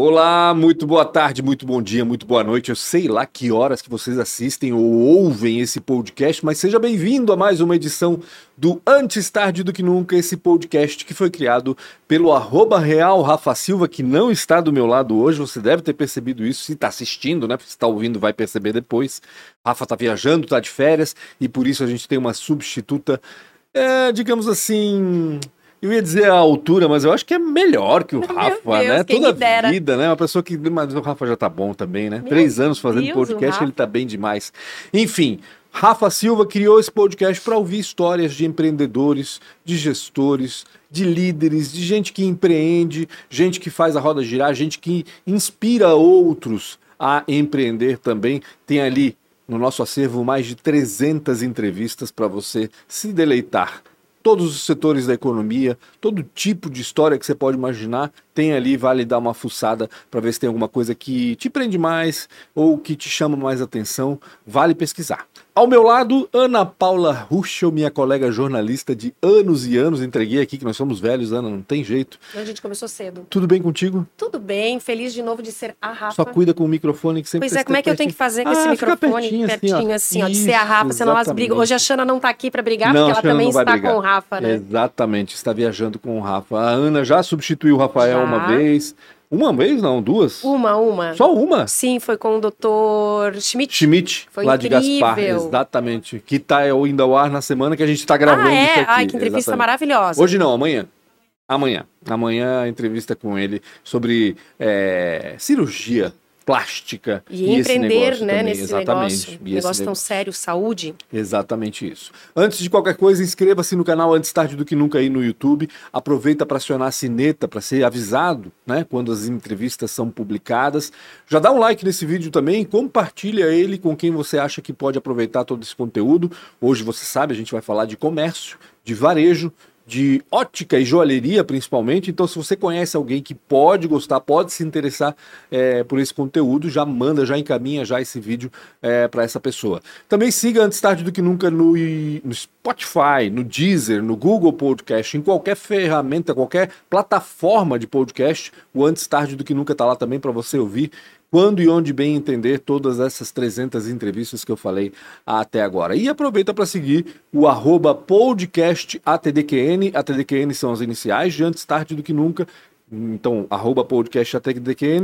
Olá, muito boa tarde, muito bom dia, muito boa noite. Eu sei lá que horas que vocês assistem ou ouvem esse podcast, mas seja bem-vindo a mais uma edição do Antes Tarde do Que Nunca, esse podcast que foi criado pelo arroba real Rafa Silva, que não está do meu lado hoje. Você deve ter percebido isso, se está assistindo, né? Se está ouvindo, vai perceber depois. Rafa está viajando, está de férias, e por isso a gente tem uma substituta, é, digamos assim, eu ia dizer a altura, mas eu acho que é melhor que o Rafa, Deus, né? Toda dera. vida, né? Uma pessoa que. Mas o Rafa já tá bom também, né? Meu Três anos fazendo Deus, podcast, ele tá bem demais. Enfim, Rafa Silva criou esse podcast para ouvir histórias de empreendedores, de gestores, de líderes, de gente que empreende, gente que faz a roda girar, gente que inspira outros a empreender também. Tem ali no nosso acervo mais de 300 entrevistas para você se deleitar todos os setores da economia, todo tipo de história que você pode imaginar, tem ali, vale dar uma fuçada para ver se tem alguma coisa que te prende mais ou que te chama mais atenção, vale pesquisar. Ao meu lado, Ana Paula Ruschel, minha colega jornalista de anos e anos, entreguei aqui que nós somos velhos, Ana, não tem jeito. A gente começou cedo. Tudo bem contigo? Tudo bem, feliz de novo de ser a Rafa. Só cuida com o microfone que sempre Pois é, como é que eu tenho que fazer com esse Ah, fica microfone pertinho pertinho, assim, ó. assim, ó, de ser a Rafa, senão elas brigam. Hoje a Xana não tá aqui pra brigar, Não, porque ela também está brigar. com o Rafa, né? Exatamente, está viajando com o Rafa. A Ana já substituiu o Rafael Já. uma vez. Uma vez, não, duas? Uma, uma. Só uma? Sim, foi com o Dr. Schmidt. Schmidt, Foi lá de Gaspar, incrível. exatamente. Que tá indo ao ar na semana que a gente está gravando ah, é? isso aqui. Ai, que entrevista exatamente. maravilhosa. Hoje não, amanhã. Amanhã. Amanhã a entrevista com ele sobre é, cirurgia plástica. E, esse empreender, negócio né, também, nesse exatamente. negócio. E esse negócio tão sério, saúde. Exatamente isso. Antes de qualquer coisa, inscreva-se no canal Antes Tarde do Que Nunca aí no YouTube. Aproveita para acionar a sineta para ser avisado né, quando as entrevistas são publicadas. Já dá um like nesse vídeo também, compartilha ele com quem você acha que pode aproveitar todo esse conteúdo. Hoje, você sabe, a gente vai falar de comércio, de varejo, de ótica e joalheria principalmente. Então, se você conhece alguém que pode gostar, pode se interessar é, por esse conteúdo, já manda, já encaminha já esse vídeo para essa pessoa. Também siga Antes Tarde do Que Nunca no, no Spotify, no Deezer, no Google Podcast, em qualquer ferramenta, qualquer plataforma de podcast. O Antes Tarde do Que Nunca está lá também para você ouvir quando e onde bem entender todas essas 300 entrevistas que eu falei até agora. E aproveita para seguir o arroba podcast ATDQN, ATDQN são as iniciais de Antes Tarde do Que Nunca, então arroba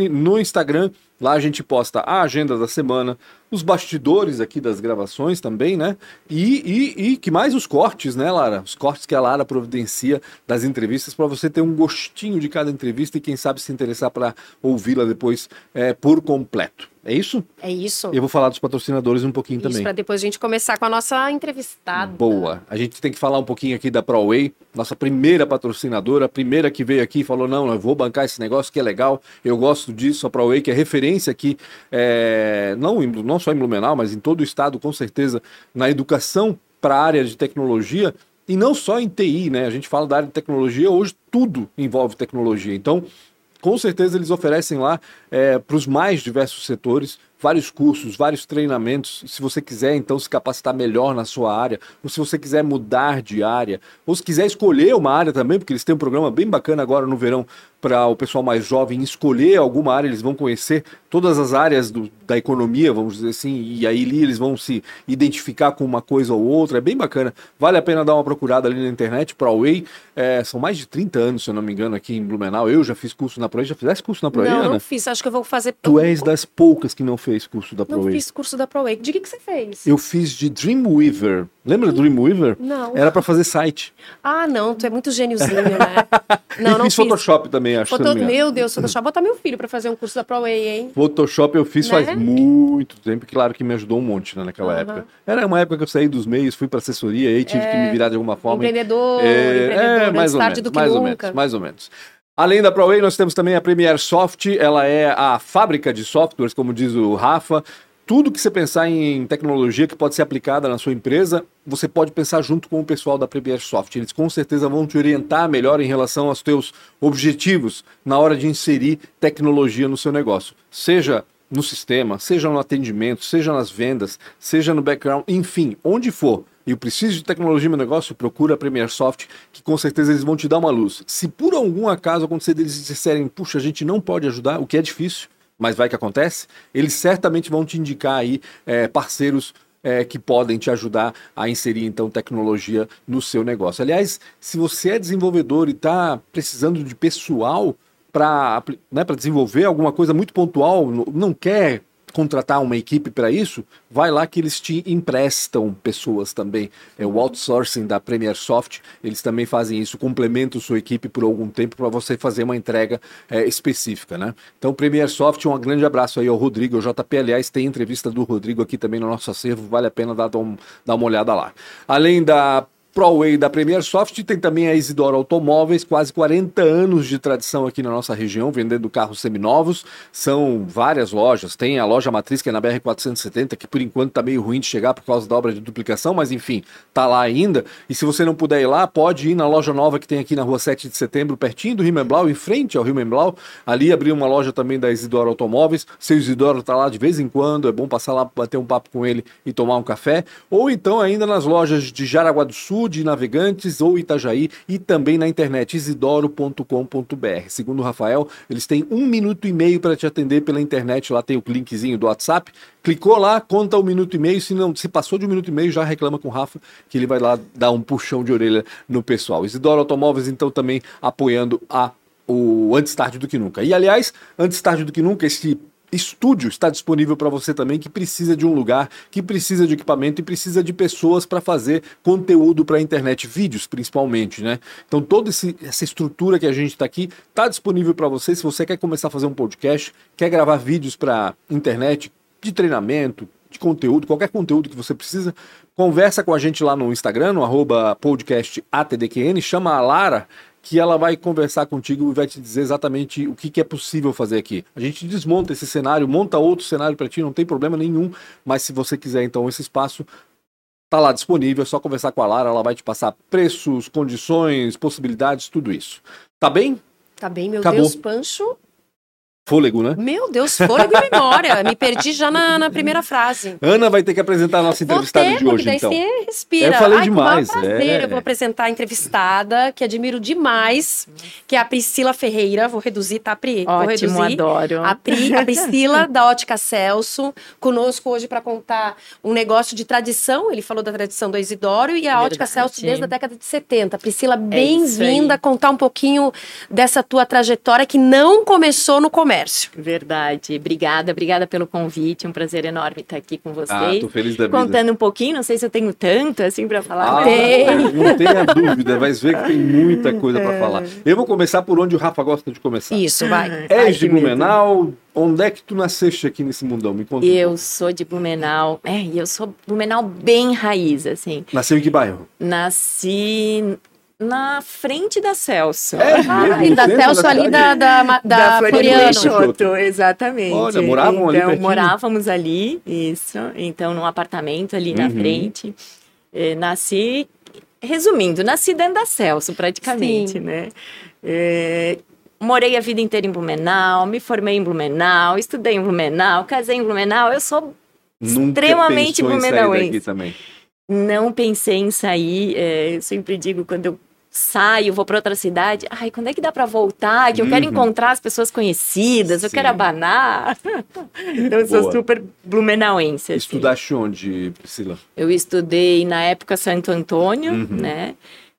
no Instagram, lá a gente posta a agenda da semana, os bastidores aqui das gravações também, né? E, e, e que mais os cortes, né, Lara? Os cortes que a Lara providencia das entrevistas para você ter um gostinho de cada entrevista e quem sabe se interessar para ouvi-la depois é, por completo. É isso? É isso. Eu vou falar dos patrocinadores um pouquinho Isso, também. pra depois a gente começar com a nossa entrevistada. Boa. A gente tem que falar um pouquinho aqui da ProWay, nossa primeira patrocinadora, a primeira que veio aqui e falou: não, eu vou bancar esse negócio que é legal, eu gosto disso. A ProWay, que é referência aqui, é, não, não só em Blumenau, mas em todo o estado, com certeza, na educação para a área de tecnologia. E não só em TI, né? A gente fala da área de tecnologia, hoje tudo envolve tecnologia. Então, com certeza eles oferecem lá para os mais diversos setores vários cursos, vários treinamentos. Se você quiser então se capacitar melhor na sua área, ou se você quiser mudar de área, ou se quiser escolher uma área também, porque eles têm um programa bem bacana agora no verão para o pessoal mais jovem escolher alguma área, eles vão conhecer todas as áreas do- da economia, vamos dizer assim, e aí ali eles vão se identificar com uma coisa ou outra, é bem bacana. Vale a pena dar uma procurada ali na internet, ProWay, é, são mais de 30 anos, se eu não me engano, aqui em Blumenau. Eu já fiz curso na ProWay, já fizesse curso na ProWay, Não, Ana? não fiz. Acho que eu vou fazer. Tu és das poucas que não fez curso da Não ProWay. fiz curso da ProWay. De que, que você fez? Eu fiz de Dreamweaver. Lembra do Dreamweaver? Não. Era pra fazer site. Ah, não, tu é muito gêniozinho, né? Não, e não fiz Photoshop também, acho. Foto... Meu Deus, Photoshop. Botar meu filho pra fazer um curso da ProWay, hein? Photoshop eu fiz Né? faz muito tempo, claro que me ajudou um monte né, naquela Aham. época. Era uma época que eu saí dos meios, fui pra assessoria, aí tive que me virar de alguma forma. Empreendedor, É, empreendedor, é, mais ou tarde menos, do que mais ou nunca. menos, mais ou menos. Além da ProWay, nós temos também a Premier Soft, ela é a fábrica de softwares, como diz o Rafa. Tudo que você pensar em tecnologia que pode ser aplicada na sua empresa, você pode pensar junto com o pessoal da Premier Soft. Eles com certeza vão te orientar melhor em relação aos teus objetivos na hora de inserir tecnologia no seu negócio. Seja no sistema, seja no atendimento, seja nas vendas, seja no background, enfim, onde for, e eu preciso de tecnologia no meu negócio, procura a Premier Soft, que com certeza eles vão te dar uma luz. Se por algum acaso acontecer deles disserem, puxa, a gente não pode ajudar, o que é difícil, mas vai que acontece, eles certamente vão te indicar aí é, parceiros é, que podem te ajudar a inserir então tecnologia no seu negócio. Aliás, se você é desenvolvedor e está precisando de pessoal para né, desenvolver alguma coisa muito pontual, não quer contratar uma equipe para isso, vai lá que eles te emprestam pessoas também. É o outsourcing da Premier Soft, eles também fazem isso, complementam sua equipe por algum tempo para você fazer uma entrega é, específica, né? Então, Premier Soft, um grande abraço aí ao Rodrigo, o JP, aliás, tem entrevista do Rodrigo aqui também no nosso acervo, vale a pena dar, dar uma olhada lá. Além da ProWay da Premier Soft, tem também a Isidoro Automóveis, quase 40 anos de tradição aqui na nossa região, vendendo carros seminovos. São várias lojas, tem a loja matriz que é na BR 470, que por enquanto está meio ruim de chegar por causa da obra de duplicação, mas enfim, tá lá ainda. E se você não puder ir lá, pode ir na loja nova que tem aqui na rua 7 de setembro, pertinho do Rimenblau, em frente ao Rimenblau. Ali abriu uma loja também da Isidoro Automóveis. Seu Isidoro tá lá de vez em quando, é bom passar lá, bater um papo com ele e tomar um café. Ou então ainda nas lojas de Jaraguá do Sul, de Navegantes ou Itajaí e também na internet isidoro.com.br. Segundo o Rafael, eles têm um minuto e meio para te atender pela internet. Lá tem o linkzinho do WhatsApp. Clicou lá, conta um minuto e meio. Se não, se passou de um minuto e meio, já reclama com o Rafa que ele vai lá dar um puxão de orelha no pessoal. Isidoro Automóveis, então, também apoiando a o antes tarde do que nunca. E aliás, antes tarde do que nunca, esse estúdio está disponível para você também que precisa de um lugar, que precisa de equipamento e precisa de pessoas para fazer conteúdo para a internet, vídeos principalmente, né? Então toda essa estrutura que a gente está aqui está disponível para você. Se você quer começar a fazer um podcast, quer gravar vídeos para internet de treinamento, de conteúdo, qualquer conteúdo que você precisa, conversa com a gente lá no Instagram, no arroba podcast ATDQN, chama a Lara que ela vai conversar contigo e vai te dizer exatamente o que, que é possível fazer aqui. A gente desmonta esse cenário, monta outro cenário para ti, não tem problema nenhum, mas se você quiser então esse espaço, tá lá disponível, é só conversar com a Lara, ela vai te passar preços, condições, possibilidades, tudo isso. Tá bem? Tá bem, meu Acabou. Deus, Pancho. Fôlego, né? Meu Deus, fôlego e memória. Me perdi já na, na primeira frase. Ana vai ter que apresentar a nossa entrevistada Vou ter, de hoje, daí então. você respira. Eu falei Ai, demais, Com maior prazer, é. eu vou apresentar a entrevistada, que admiro demais, que é a Priscila Ferreira. Vou reduzir, tá, Pri? vou Ótimo, reduzir. adoro. A, Pri, a Priscila, da Ótica Celso, conosco hoje para contar um negócio de tradição. Ele falou da tradição do Isidoro e a Ótica Verdade. Celso desde a década de 70. Priscila, isso bem-vinda aí. contar um pouquinho dessa tua trajetória que não começou no comércio. Verdade. Obrigada, obrigada pelo convite. Um prazer enorme estar aqui com vocês. Ah, tô feliz da vida. Contando um pouquinho, não sei se eu tenho tanto assim para falar. Ah, Tem. Não tenha dúvida, vai ver que tem muita coisa para falar. Eu vou começar por onde o Rafa gosta de começar. Isso, vai. Ai, És de. Blumenau, onde é que tu nasceste aqui nesse mundão? Me conta. um Eu pouco. sou de Blumenau. É, e eu sou Blumenau bem raiz, assim. Nasceu em que bairro? Nasci na frente da Celso. É Ah, da Celso ali da, da, da, Floriano Floriano. Peixoto, exatamente. Olha, moravam ali então, pertinho? morávamos ali, isso. Então, num apartamento ali na Uhum. frente. Eh, nasci, resumindo, nasci dentro da Celso, praticamente, Sim. né? Eh, morei a vida inteira em Blumenau, me formei em Blumenau, estudei em Blumenau, casei em Blumenau. Eu sou Nunca extremamente pensou em sair blumenauense. daqui também. Não pensei em sair. é, eu sempre digo, quando eu saio, vou para outra cidade, ai, quando é que dá para voltar? Que eu quero Uhum. encontrar as pessoas conhecidas, eu Sim. quero abanar. então, eu sou super blumenauense. assim. Estudaste onde, Priscila? Eu estudei, na época, Santo Antônio, Uhum. né?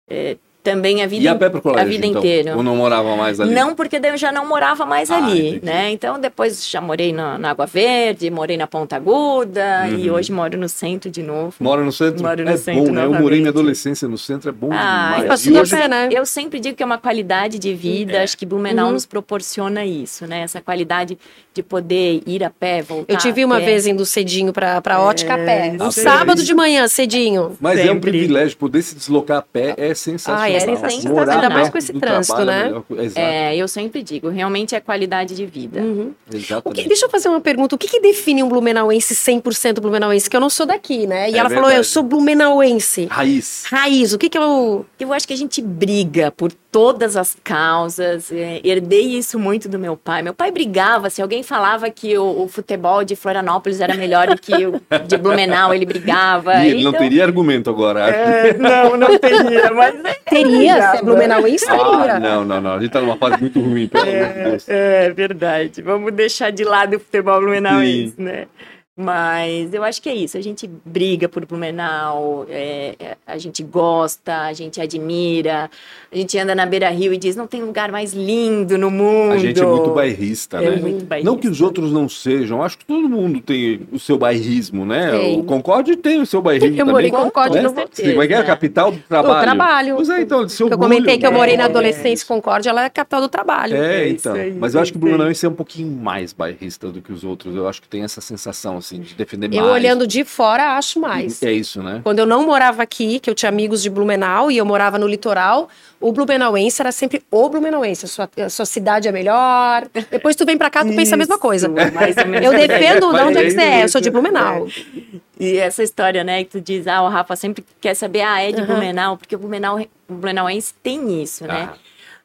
É, também a vida, E a pé pro colégio, a vida então? inteira. Ou não morava mais ali? Não, porque eu já não morava mais Ah, ali, entendi. né? Então depois já morei na, na Água Verde, morei na Ponta Aguda e Uhum. hoje moro no centro de novo. Mora no centro? Moro no é centro bom, né? Eu morei minha adolescência no centro, é bom Ah, demais. E hoje pé, né? Eu sempre digo que é uma qualidade de vida, acho que Blumenau Uhum. nos proporciona isso, né? Essa qualidade de poder ir a pé, voltar Eu te vi a uma vez indo cedinho pra, pra ótica a pé. No sério? sábado de manhã, cedinho. Mas é um Sempre. privilégio, poder se deslocar a pé é sensacional. Ah, mulheres têm que Morar ainda mais com esse trânsito, trabalho é né? É, eu sempre digo, realmente é qualidade de vida. Uhum. O que- Exatamente. deixa eu fazer uma pergunta. O que, que define um blumenauense 100% blumenauense? Que eu não sou daqui, né? E É ela falou, verdade. eu sou blumenauense. Raiz. Raiz, o que que eu... Eu acho que a gente briga por todas as causas. é, herdei isso muito do meu pai. Meu pai brigava. Se alguém falava que o, o futebol de Florianópolis era melhor do que o de Blumenau, ele brigava. E ele não Então, teria argumento agora. é, não, não teria, mas é, Teria, se é blumenauense, Ah, teria. não, não, não. A gente tá numa fase muito ruim, pelo amor de Deus. é verdade. Vamos deixar de lado o futebol blumenauense, né? Mas eu acho que é isso. A gente briga por Blumenau, é, é, a gente gosta, a gente admira, a gente anda na beira rio e diz: não tem lugar mais lindo no mundo. A gente é muito bairrista, É né? muito bairrista. Não que os outros não sejam, acho que todo mundo tem o seu bairrismo, né? Tem. O Concorde tem o seu bairrismo Eu morei em. Concorde, né? Sim, Como é que é? A capital do trabalho. trabalho. Pois é, então, se Eu comentei que eu né? morei na É. adolescência em Concórdia, ela é a capital do trabalho. É, É isso então. aí, Mas eu é acho que o isso. Blumenauense é um pouquinho mais bairrista do que os outros. Eu acho que tem essa sensação, assim, de defender Eu mais. olhando de fora, acho mais. É isso, né? Quando eu não morava aqui, que eu tinha amigos de Blumenau e eu morava no litoral, o blumenauense era sempre o blumenauense. A sua, a sua cidade é melhor. Depois tu vem pra cá, tu pensa a mesma coisa. Isso, Eu defendo de onde é que você é. Eu isso. sou de Blumenau. E essa história, né, que tu diz, ah, o Rafa sempre quer saber, ah, é de Aham. Blumenau, porque o Blumenau, o Blumenauense tem isso, né? Ah.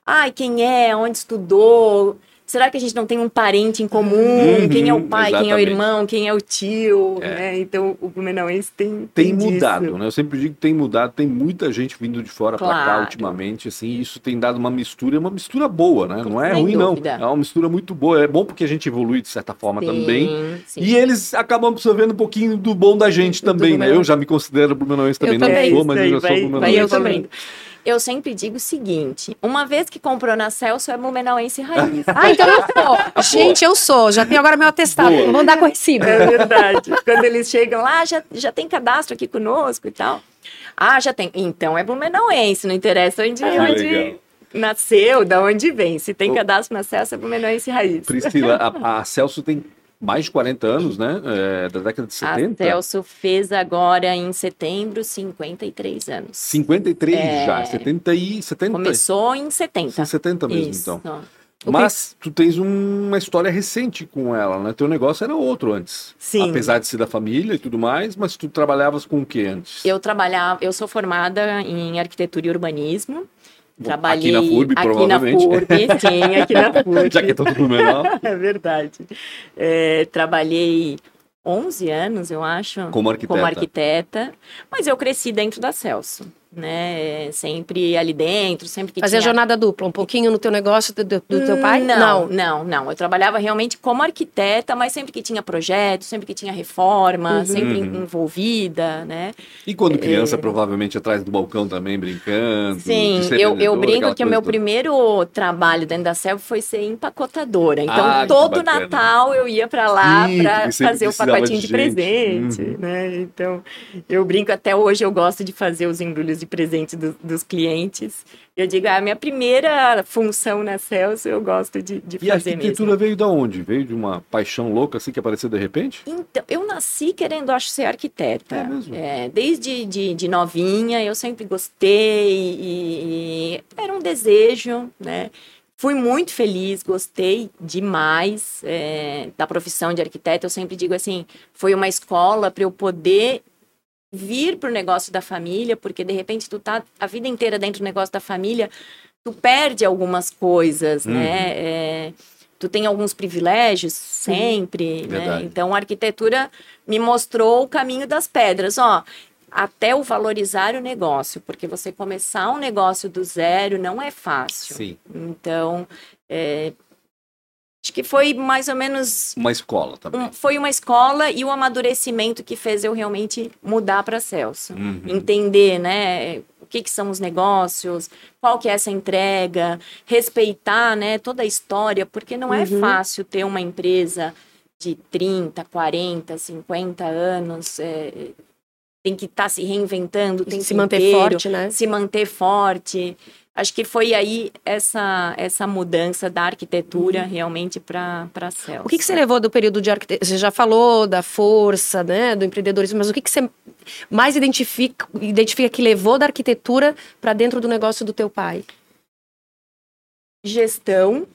Ai, quem é, onde estudou, será que a gente não tem um parente em comum? Uhum, quem é o pai, quem é o exatamente. irmão, quem é o tio, É. né? Então, o Blumenauense tem Tem disso. mudado, né? Eu sempre digo que tem mudado, tem muita gente vindo de fora pra cá Claro. ultimamente, assim, e isso tem dado uma mistura, uma mistura boa, né? Não é Sem ruim, dúvida. não. É uma mistura muito boa. É bom porque a gente evolui de certa forma Sim, também. sim. E eles acabam absorvendo um pouquinho do bom da gente também, né? Eu já me considero blumenauense também. Eu Não também. sou, mas eu já sou blumenauense. Eu também. Eu sempre digo o seguinte: uma vez que comprou na Celso, é blumenauense raiz. Ah, então eu sou. Gente, eu sou. Já tenho agora meu atestado. Boa. Vou andar com recibo. É verdade. Quando eles chegam lá, já, já tem cadastro aqui conosco e tal. Ah, já tem. Então é blumenauense, não interessa onde, Ah, legal. onde nasceu, da onde vem. Se tem cadastro na Celso, é blumenauense raiz. Priscila, a, a Celso tem mais de 40 anos, né? É, da década de A 70. Celso fez agora, em setembro, 53 anos. 53 É. já, 70 e 70. Começou em 70. São 70 mesmo, Isso. então. O Mas tu tens um- uma história recente com ela, né? Teu negócio era outro antes. Sim. Apesar de ser da família e tudo mais, mas tu trabalhavas com o que antes? Eu trabalhava, eu sou formada em arquitetura e urbanismo. Trabalhei aqui na FURB, aqui provavelmente. na FURB, sim, aqui na FURB. Já que é todo menor. É verdade. É, trabalhei 11 anos, eu acho, Como arquiteta. arquiteta, mas eu cresci dentro da Celso, né? Sempre ali dentro, sempre que Fazer a tinha... jornada dupla, um pouquinho no teu negócio do, do- teu pai? Não, não, não. Eu trabalhava realmente como arquiteta, mas sempre que tinha projeto, sempre que tinha reforma, Uhum. sempre Uhum. envolvida, né? E quando criança, provavelmente atrás do balcão também, brincando. Sim, eu, eu brinco que o meu toda. primeiro trabalho dentro da Selva foi ser empacotadora. Então, Ah, todo. Natal eu ia para lá para fazer o pacotinho de de, presente, Uhum. né? Então, eu brinco até hoje, eu gosto de fazer os embrulhos de presente do- dos clientes. Eu digo, ah, a minha primeira função na Celso, eu gosto de, de E a fazer arquitetura mesmo. veio da onde? Veio de uma paixão louca assim que apareceu de repente? Então, eu nasci querendo, acho, ser arquiteta. É mesmo? É, desde de, de novinha, eu sempre gostei e, e era um desejo, né? Fui muito feliz, gostei demais é, da profissão de arquiteta. Eu sempre digo assim, foi uma escola para eu poder vir para o negócio da família, porque de repente tu tá a vida inteira dentro do negócio da família, tu perde algumas coisas, Uhum. né? É, tu tem alguns privilégios sempre, né? Verdade. Então a arquitetura me mostrou o caminho das pedras, ó. Até o valorizar o negócio, porque você começar um negócio do zero não é fácil. Sim. Então, é, acho que foi mais ou menos Uma escola também. um- foi uma escola e o amadurecimento que fez eu realmente mudar para Celso. Uhum. Entender, né, o que, que são os negócios, qual que é essa entrega, respeitar, né, toda a história, porque não é Uhum. fácil ter uma empresa de 30, 40, 50 anos, é, tem que estar se reinventando, tem se manter forte, né? se manter forte. Acho que foi aí essa, essa mudança da arquitetura realmente para a Celso. O que, que você levou do período de arquitetura? Você já falou da força, né, do empreendedorismo, mas o que, que você mais identifica, identifica que levou da arquitetura para dentro do negócio do teu pai? Gestão,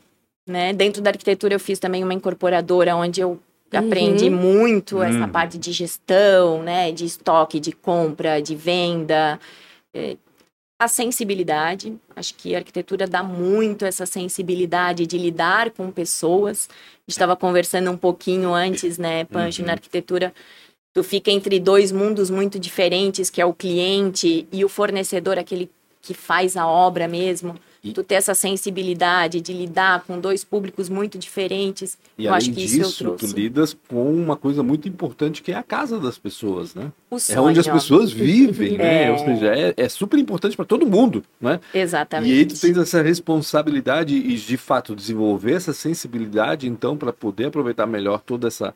né? Dentro da arquitetura eu fiz também uma incorporadora onde eu aprendi Uhum. muito essa parte de gestão, né? De estoque, de compra, de venda. A sensibilidade, acho que a arquitetura dá muito essa sensibilidade de lidar com pessoas. Estava conversando um pouquinho antes, né, Pancho, Uhum. na arquitetura, tu fica entre dois mundos muito diferentes, que é o cliente e o fornecedor, aquele que faz a obra mesmo. E- Tu ter essa sensibilidade de lidar com dois públicos muito diferentes. E eu além acho que isso eu disso, tu lidas com uma coisa muito importante que é a casa das pessoas, né? O É onde as sonho. pessoas vivem, né? É. Ou seja, é, é super importante para todo mundo, né? Exatamente. E aí tu tens essa responsabilidade e, de fato, desenvolver essa sensibilidade, então, para poder aproveitar melhor toda essa,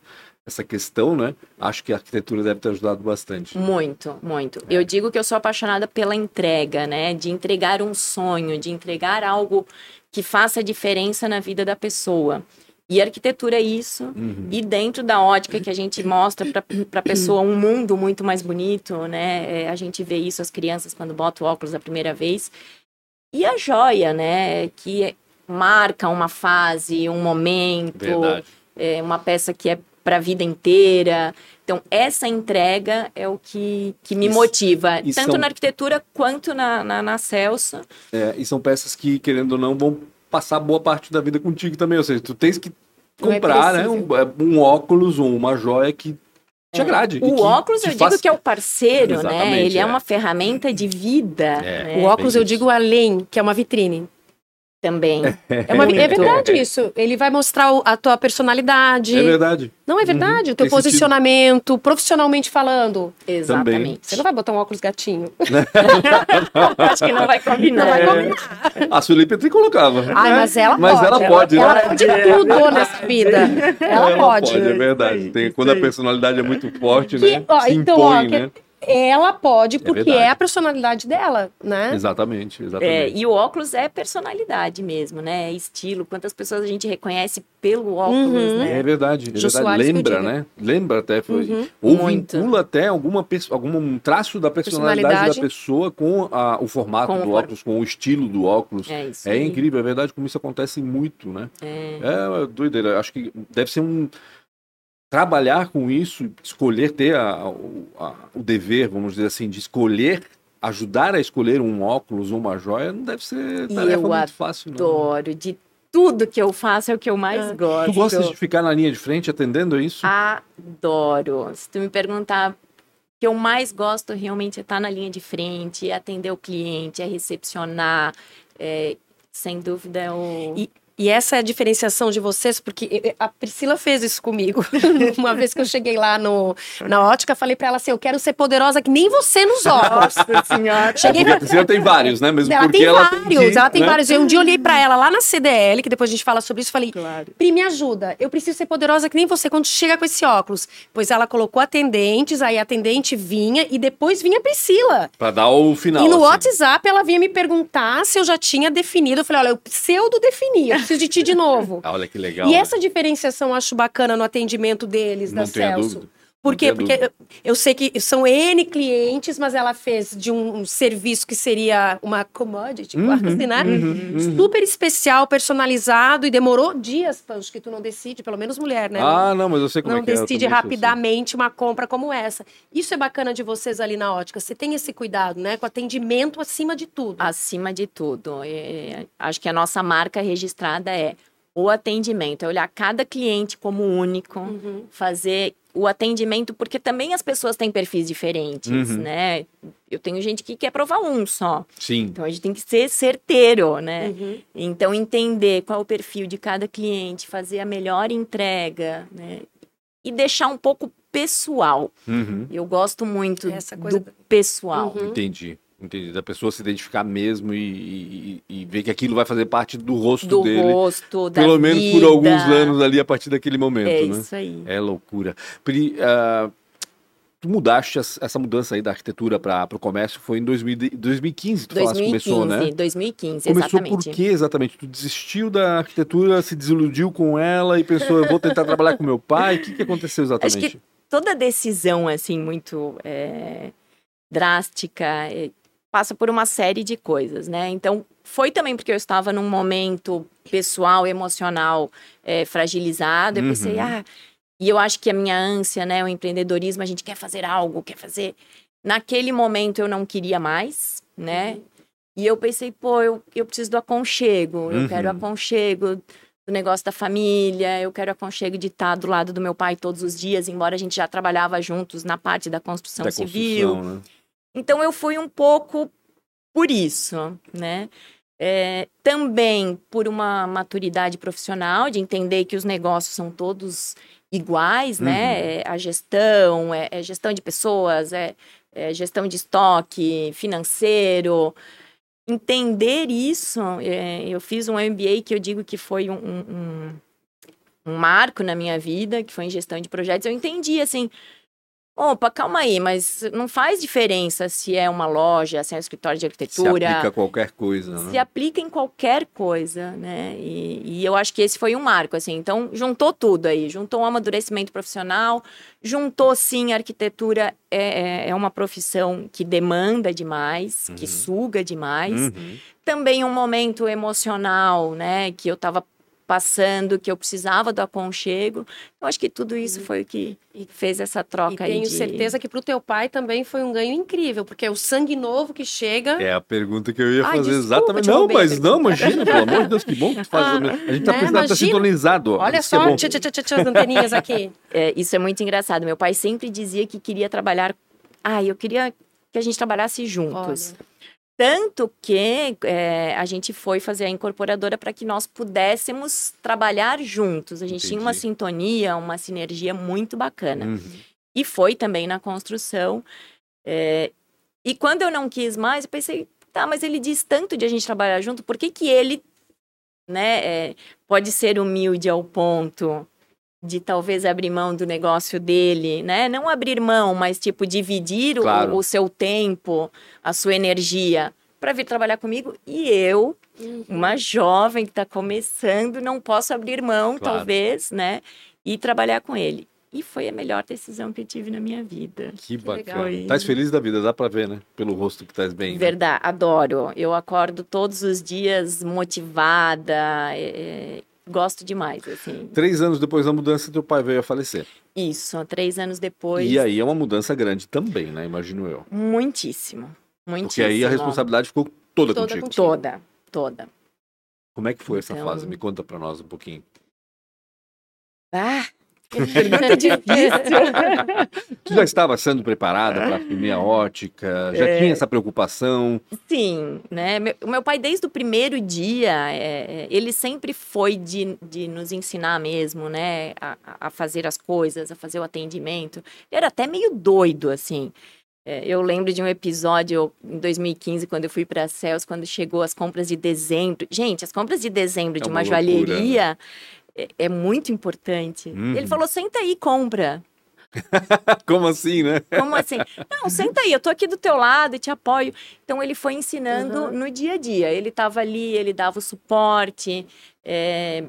essa questão, né? Acho que a arquitetura deve ter ajudado bastante. Muito, muito. É. Eu digo que eu sou apaixonada pela entrega, né? De entregar um sonho, de entregar algo que faça diferença na vida da pessoa. E a arquitetura é isso. Uhum. E dentro da ótica que a gente mostra para a pessoa um mundo muito mais bonito, né? É, a gente vê isso as crianças quando botam óculos a primeira vez. E a joia, né? Que marca uma fase, um momento Verdade. é uma peça que é para a vida inteira. Então, essa entrega é o que, que me E- motiva, e tanto são- na arquitetura quanto na, na, na Celso. É, e são peças que, querendo ou não, vão passar boa parte da vida contigo também. Ou seja, tu tens que é comprar né, preciso. um, um óculos ou uma joia que te agrade. e O óculos, eu faça- digo que é o parceiro, né? Exatamente, Ele é. é. uma ferramenta de vida É. né? O óculos eu digo além, que é uma vitrine. Também. É, uma, vi- é verdade isso. Ele vai mostrar a tua personalidade. É verdade. Não é verdade? Uhum. O teu Tem sentido. posicionamento, profissionalmente falando. Exatamente. Você não vai botar um óculos gatinho. Acho que não vai combinar. Não vai É. combinar. A Sueli Petri colocava. Ai, mas ela Mas pode. ela pode, Ela né? pode tudo nessa vida. Ela, pode. é verdade. Tem, quando a personalidade é muito forte, Que- né? ó, se então, impõe, ó, que- né? Ela pode, porque verdade. é a personalidade dela, né? Exatamente, É, exatamente. e o óculos é personalidade mesmo, né? É estilo. Quantas pessoas a gente reconhece pelo óculos, Uhum. né? É verdade, é verdade. Lembra, né? Lembra até. Foi. Uhum. Ou Muito. vincula até alguma algum traço da personalidade, Personalidade. da pessoa com a- o formato Com o do for- óculos, com o estilo do óculos. É isso. É incrível, é verdade como isso acontece muito, né? É. É doideira. Acho que deve ser um. Trabalhar com isso, escolher, ter a- o- a- o dever, vamos dizer assim, de escolher, ajudar a escolher um óculos ou uma joia, não deve ser tarefa eu muito fácil, não. Adoro. De tudo que eu faço é o que eu mais Ah. gosto. Tu gostas de ficar na linha de frente atendendo a isso? Adoro. Se tu me perguntar, o que eu mais gosto realmente é estar na linha de frente, é atender o cliente, é recepcionar. é, sem dúvida, é o. E- E essa é a diferenciação de vocês, porque a Priscila fez isso comigo. Uma vez que eu cheguei lá no, na ótica, falei pra ela assim: eu quero ser poderosa que nem você nos óculos. senhora. Cheguei Porque a Priscila tem vários, né? Mesmo Ela porque tem ela vários, que, ela tem né? vários. E um dia eu olhei pra ela lá na CDL, que depois a gente fala sobre isso, falei: Claro. Pri, me ajuda. Eu preciso ser poderosa que nem você quando chega com esse óculos. Pois ela colocou atendentes, aí a atendente vinha e depois vinha a Priscila. Pra dar o final. e no assim. WhatsApp ela vinha me perguntar se eu já tinha definido. Eu falei: olha, eu pseudo-defini, eu preciso de ti de novo. Olha que legal. E né? essa diferenciação eu acho bacana no atendimento deles, Não da Celso. dúvida. Por Não quê? Porque dúvida. eu, sei que são N clientes, mas ela fez de um, um serviço que seria uma commodity, Uhum, quase, né? Super especial, personalizado e demorou dias, Pancho, que tu não decide, pelo menos mulher, né? Ah, não, mas eu sei como não é que é. eu decide assim. rapidamente uma compra como essa. Isso é bacana de vocês ali na ótica. Você tem esse cuidado, né? Com atendimento acima de tudo. Acima de tudo. É, acho que a nossa marca registrada é o atendimento, é olhar cada cliente como único, Uhum. fazer o atendimento, porque também as pessoas têm perfis diferentes, Uhum. né? Eu tenho gente que quer provar um só. Sim. Então a gente tem que ser certeiro, né? Uhum. Então entender qual é o perfil de cada cliente, fazer a melhor entrega, né? E deixar um pouco pessoal. Uhum. Eu gosto muito Essa coisa do pessoal. Uhum. Entendi. Entendi. Da pessoa se identificar mesmo e, e, e ver que aquilo vai fazer parte do rosto Do dele. rosto, da Pelo menos por vida. alguns anos ali a partir daquele momento, É né? isso aí. É loucura. Pri, ah, tu mudaste essa mudança aí da arquitetura para o comércio foi em 2000, 2015, tu 2015, falaste, começou, né? 2015, começou exatamente. por quê exatamente? Tu desistiu da arquitetura, se desiludiu com ela e pensou, eu vou tentar trabalhar com meu pai? O que, que aconteceu exatamente? Acho que toda decisão, assim, muito é, drástica, é, passa por uma série de coisas, né? Então, foi também porque eu estava num momento pessoal, emocional é, fragilizado. Eu uhum. pensei, ah, e eu acho que a minha ânsia, né, o empreendedorismo, a gente quer fazer algo, quer fazer. Naquele momento eu não queria mais, né? Uhum. E eu pensei, pô, eu, eu preciso do aconchego, eu quero uhum. aconchego do negócio da família, eu quero aconchego de estar do lado do meu pai todos os dias, embora a gente já trabalhava juntos na parte da construção da civil. Construção, né? Então eu fui um pouco por isso, né? É, também por uma maturidade profissional, de entender que os negócios são todos iguais, né? uhum. né? É, a gestão, é, é, gestão de pessoas, é, é, gestão de estoque, financeiro. Entender isso, é, eu fiz um MBA que eu digo que foi um, um, um marco na minha vida, que foi em gestão de projetos. Eu entendi, assim, Opa, calma aí, mas não faz diferença se é uma loja, se é um escritório de arquitetura. Se aplica a qualquer coisa, né? Se aplica em qualquer coisa, né? E, e, eu acho que esse foi um marco, assim. Então, juntou tudo aí. Juntou um amadurecimento profissional, juntou, sim, a arquitetura é, é, é uma profissão que demanda demais, uhum. que suga demais. Uhum. Também um momento emocional, né? Que eu estava passando, que eu precisava do aconchego. Eu acho que tudo isso uhum. foi o que fez essa troca e tenho de... certeza que para o teu pai também foi um ganho incrível, porque é o sangue novo que chega. É a pergunta que eu ia fazer desculpa, exatamente. Não, mas não, imagina, pelo amor de Deus, que bom que tu faz. Ah, a gente tá né? precisando estar sintonizado. Olha só, é tchê, tchê, tchê, as anteninhas aqui. É, isso é muito engraçado. Meu pai sempre dizia que queria trabalhar. Ah, eu queria que a gente trabalhasse juntos. Olha. Tanto que é, a gente foi fazer a incorporadora para que nós pudéssemos trabalhar juntos. A gente Entendi. tinha uma sintonia, uma sinergia muito bacana. Uhum. E foi também na construção. É, e quando eu não quis mais, eu pensei, tá, mas ele diz tanto de a gente trabalhar junto, por que, que ele né, é, pode ser humilde ao ponto de talvez abrir mão do negócio dele, né? Não abrir mão, mas tipo dividir claro. o, o, seu tempo, a sua energia para vir trabalhar comigo e eu, uhum. uma jovem que está começando, não posso abrir mão, claro. talvez, né? E trabalhar com ele. E foi a melhor decisão que eu tive na minha vida. Que, que bacana. Estás feliz da vida, dá para ver, né? Pelo rosto que estás bem. Né? Verdade, né? adoro. Eu acordo todos os dias motivada, é, gosto demais, assim. Três anos depois da mudança, teu pai veio a falecer. Isso, três anos depois. E aí é uma mudança grande também, né? Imagino eu. Muitíssimo, muitíssimo. Porque aí a responsabilidade ficou toda, toda contigo. contigo. Toda, toda. Como é que foi então... essa fase? Me conta para nós um pouquinho. Ah, Pergunta difícil. tu já estava sendo preparada para a ótica? Já é... tinha essa preocupação? Sim, né? O meu pai, desde o primeiro dia, é, ele sempre foi de, de nos ensinar mesmo, né? A, a, fazer as coisas, a fazer o atendimento. Ele era até meio doido, assim. É, eu lembro de um episódio em 2015, quando eu fui para a Cels, quando chegou as compras de dezembro. Gente, as compras de dezembro é de uma, uma joalheria... Né? É, é muito importante. Uhum. Ele falou: senta aí, compra. Como assim, né? Como assim? Não, senta aí, eu tô aqui do teu lado e te apoio. Então ele foi ensinando uhum. no dia a dia. Ele estava ali, ele dava o suporte, é,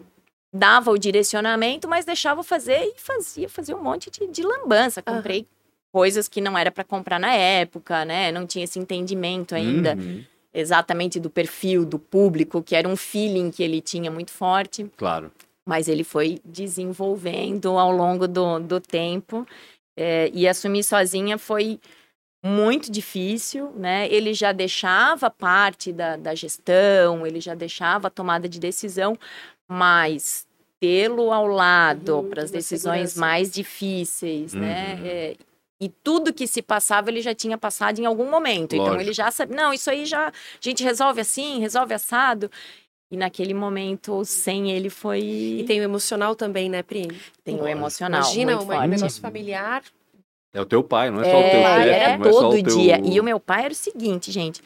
dava o direcionamento, mas deixava fazer e fazia, fazia um monte de, de lambança. Comprei uhum. coisas que não era para comprar na época, né? Não tinha esse entendimento ainda. Uhum. Exatamente do perfil do público, que era um feeling que ele tinha muito forte. Claro mas ele foi desenvolvendo ao longo do, do tempo. É, e assumir sozinha foi muito difícil, né? Ele já deixava parte da, da gestão, ele já deixava a tomada de decisão, mas tê-lo ao lado uhum, para as decisões mais difíceis, né? uhum. né? É, e tudo que se passava ele já tinha passado em algum momento. Lógico. Então ele já sabe, não, isso aí já a gente resolve assim, resolve assado. E naquele momento, sem ele foi. E tem o emocional também, né, Pri? Tem o emocional. Imagina muito um negócio familiar. É o teu pai, não é, é só o teu pai. Era não todo é dia. Teu... E o meu pai era o seguinte, gente.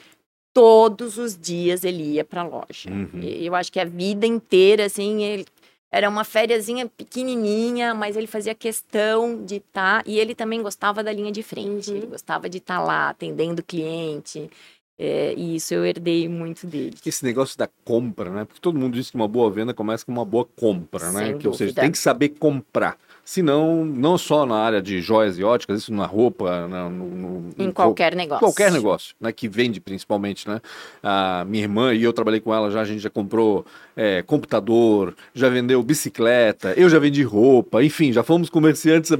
Todos os dias ele ia pra loja. Uhum. Eu acho que a vida inteira, assim, ele Era uma fériazinha pequenininha, mas ele fazia questão de estar. e ele também gostava da linha de frente. Uhum. Ele gostava de estar lá, atendendo o cliente. É, e isso eu herdei muito dele. Esse negócio da compra, né? Porque todo mundo diz que uma boa venda começa com uma boa compra, né? Sem Que, ou seja, tem que saber comprar. Senão, não só na área de joias e óticas, isso na roupa, na- no, no- Em qualquer negócio. Qualquer negócio, né? Que vende principalmente, né? A minha irmã e eu trabalhei com ela já, a gente já comprou é, computador, já vendeu bicicleta, eu já vendi roupa, enfim, já fomos comerciantes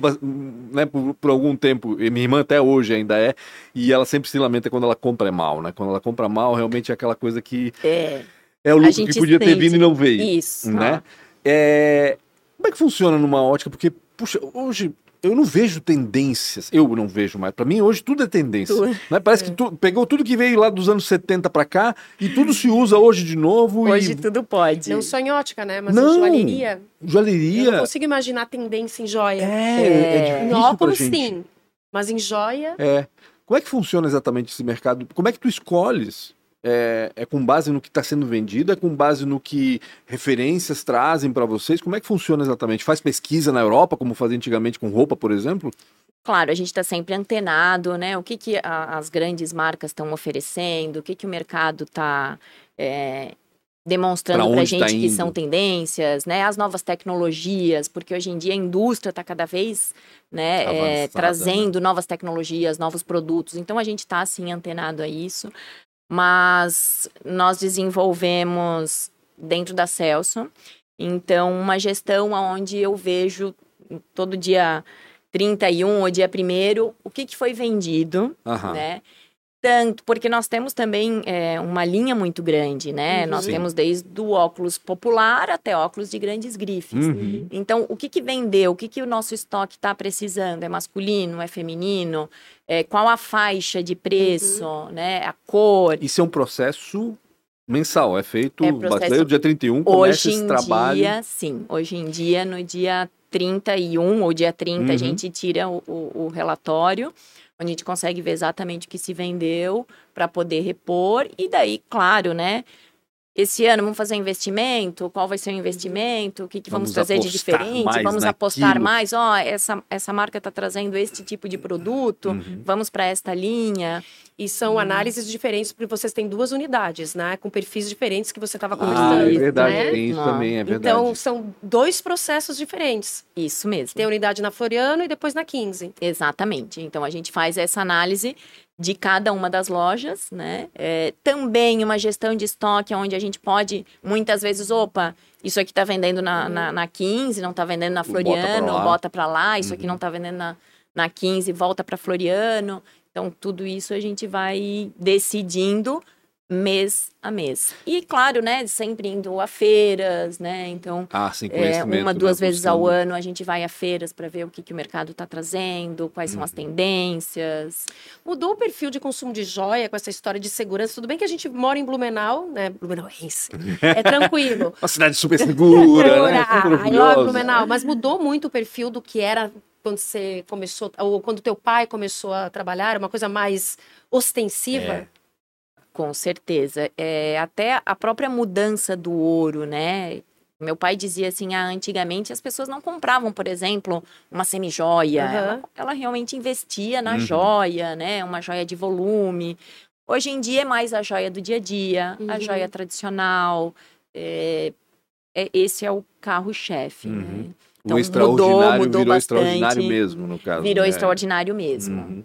né, por, por algum tempo. E minha irmã até hoje ainda é, e ela sempre se lamenta quando ela compra mal, né? Quando ela compra mal, realmente é aquela coisa que É, é o lucro que podia ter vindo e não veio isso. né? É, Como é que funciona numa ótica? Porque, puxa, hoje eu não vejo tendências. Eu não vejo mais. Pra mim, hoje tudo é tendência. Tudo. Né? Parece que tu, pegou tudo que veio lá dos anos 70 pra cá e tudo se usa hoje de novo. Hoje e tudo pode. Não só em ótica, né? Mas Não. em joalheria. Eu joalheria. não consigo imaginar tendência em joia. É, é, É. difícil Em óculos, gente. sim. Mas em joia, É. Como é que funciona exatamente esse mercado? Como é que tu escolhes? É, é com base no que está sendo vendido? É com base no que referências trazem para vocês? Como é que funciona exatamente? Faz pesquisa na Europa, como fazia antigamente com roupa, por exemplo? Claro, a gente está sempre antenado, né? O que, que a- as grandes marcas estão oferecendo, o que, que o mercado está demonstrando Pra para a onde gente tá que são tendências, né? As novas tecnologias, porque hoje em dia a indústria está cada vez né, é, Avançada, trazendo novas tecnologias, novos produtos. Então a gente está assim antenado a isso. Mas nós desenvolvemos dentro da Celso, então uma gestão onde eu vejo todo dia 31 ou dia 1 o que, que foi vendido, Aham. né? Tanto, porque nós temos também é, uma linha muito grande, né? Uhum. Nós Sim. temos desde o óculos popular até óculos de grandes grifes. Uhum. Então, o que, que vendeu? O que, que o nosso estoque está precisando? É masculino? É feminino? É, qual a faixa de preço? Né? A cor? Isso é um processo mensal, é feito É processo- dia 31, começa Hoje esse em trabalho. dia, sim. Hoje em dia, no dia 31 ou dia 30, Uhum. a gente tira o, o- o relatório, onde a gente consegue ver exatamente o que se vendeu para poder repor. E daí, claro, né? Esse ano vamos fazer investimento? Qual vai ser o investimento? O que, que vamos, Vamos fazer de apostar diferente? mais Vamos apostar naquilo. mais? Ó, essa, essa marca está trazendo este tipo de produto, Uhum. vamos para esta linha. e Hum. são análises diferentes, porque vocês têm duas unidades, né? Com perfis diferentes que você estava Ah, conversando. é verdade, né? tem isso Ah. também, é verdade. Então, são dois processos diferentes. Isso mesmo. Tem a unidade na Floriano e depois na 15. Exatamente. Então a gente faz essa análise de cada uma das lojas, né? É, também uma gestão de estoque, onde a gente pode, muitas vezes, opa, isso aqui tá vendendo na, na, na 15, não tá vendendo na Floriano, lá. bota para lá, isso aqui Uhum. não tá vendendo na, na 15, volta para Floriano. Então, tudo isso a gente vai decidindo mês a mês. E, claro, né, sempre indo a feiras, né? Então, Ah, sim, é, uma, né, duas vezes ao ano a gente vai a feiras para ver o que, que o mercado está trazendo, quais são as Uhum. tendências. Mudou o perfil de consumo de joia com essa história de segurança. Tudo bem que a gente mora em Blumenau, né? Blumenauense. É tranquilo. Uma cidade super segura, né? Segura. Super I love orgulhosa. Blumenau. Mas mudou muito o perfil do que era quando você começou, ou quando teu pai começou a trabalhar, uma coisa mais ostensiva. É. Com certeza. É, até a própria mudança do ouro, né? Meu pai dizia assim, ah, antigamente as pessoas não compravam, por exemplo, uma semijoia. Aham. Ela, ela realmente investia na Uhum. joia, né? Uma joia de volume. Hoje em dia é mais a joia do dia a dia, a Uhum. joia tradicional. É, é- esse é o carro-chefe, Uhum. né? O Então, extraordinário mudou, mudou virou bastante. extraordinário mesmo, no caso. Virou né? extraordinário mesmo.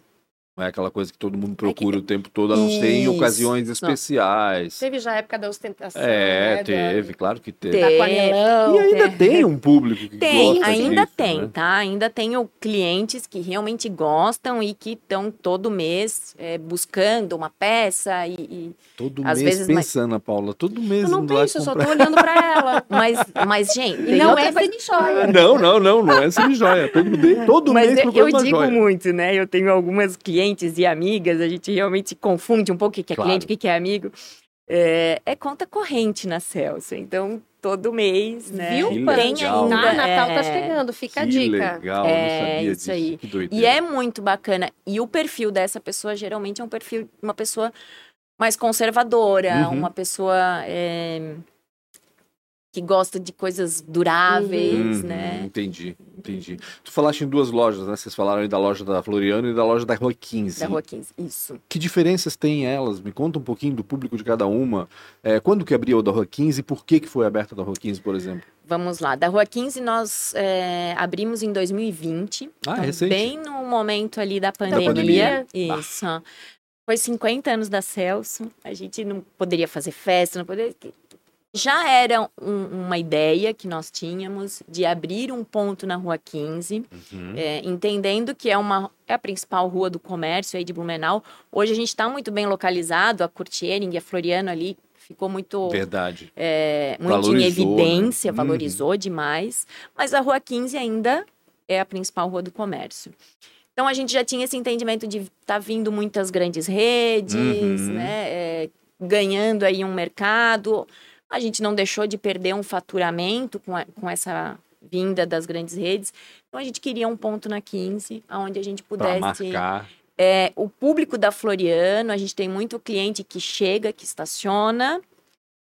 Não é aquela coisa que todo mundo procura o tempo todo, a não ser em ocasiões especiais. Teve já a época da ostentação. É, né? Da- teve, claro que teve. Anelão. E ainda é. tem um público que Tem, gosta ainda disso, tem, né? tá? Ainda tenho clientes que realmente gostam e que estão todo mês é, buscando uma peça e, e- Todo Às mês vezes, mas- pensando, a Paula, todo mês Eu não penso, eu só tô olhando pra ela. mas, mas gente, E tem não é semi-joia. Não, não, não, não é semi-joia. Todo, mês- todo Mas mês eu, eu digo joia. muito, né? Eu tenho algumas clientes e amigas, a gente realmente confunde um pouco o que é Claro. cliente, o que é amigo. É, é conta corrente na Celso, então todo mês, né? Viu, Que? Tem legal. ainda, Tá, Natal tá é, chegando, fica a que dica. legal, É, não sabia isso disso. aí. Que doideira. E é muito bacana. E o perfil dessa pessoa geralmente é um perfil de uma pessoa mais conservadora, Uhum. uma pessoa é, que gosta de coisas duráveis, Uhum, né? Entendi, entendi. Tu falaste em duas lojas, né? Vocês falaram aí da loja da Floriano e da loja da Rua 15. Da Rua 15. Isso. Que diferenças têm elas? Me conta um pouquinho do público de cada uma. É, quando que abriu a da Rua 15 e por que, que foi aberta a da Rua 15, por exemplo? Vamos lá. Da Rua 15 nós é, abrimos em 2020. Ah, é então, recente. Bem no momento ali da pandemia. pandemia. Isso. Foi 50 anos da Celso. A gente não poderia fazer festa, não poderia. Já era um- uma ideia que nós tínhamos de abrir um ponto na Rua 15, Uhum. é, entendendo que é, uma, é a principal rua do comércio aí de Blumenau. Hoje a gente está muito bem localizado, a Curtiering, a Floriano ali ficou muito Verdade. é, muito Valorizou, em evidência, né? valorizou demais, mas a Rua 15 ainda é a principal rua do comércio. Então a gente já tinha esse entendimento de estar tá vindo muitas grandes redes, Uhum. né, é, ganhando aí um mercado. A gente não deixou de perder um faturamento com, a- com essa vinda das grandes redes. Então a gente queria um ponto na 15, onde a gente pudesse é, o público da Floriano, a gente tem muito cliente que chega, que estaciona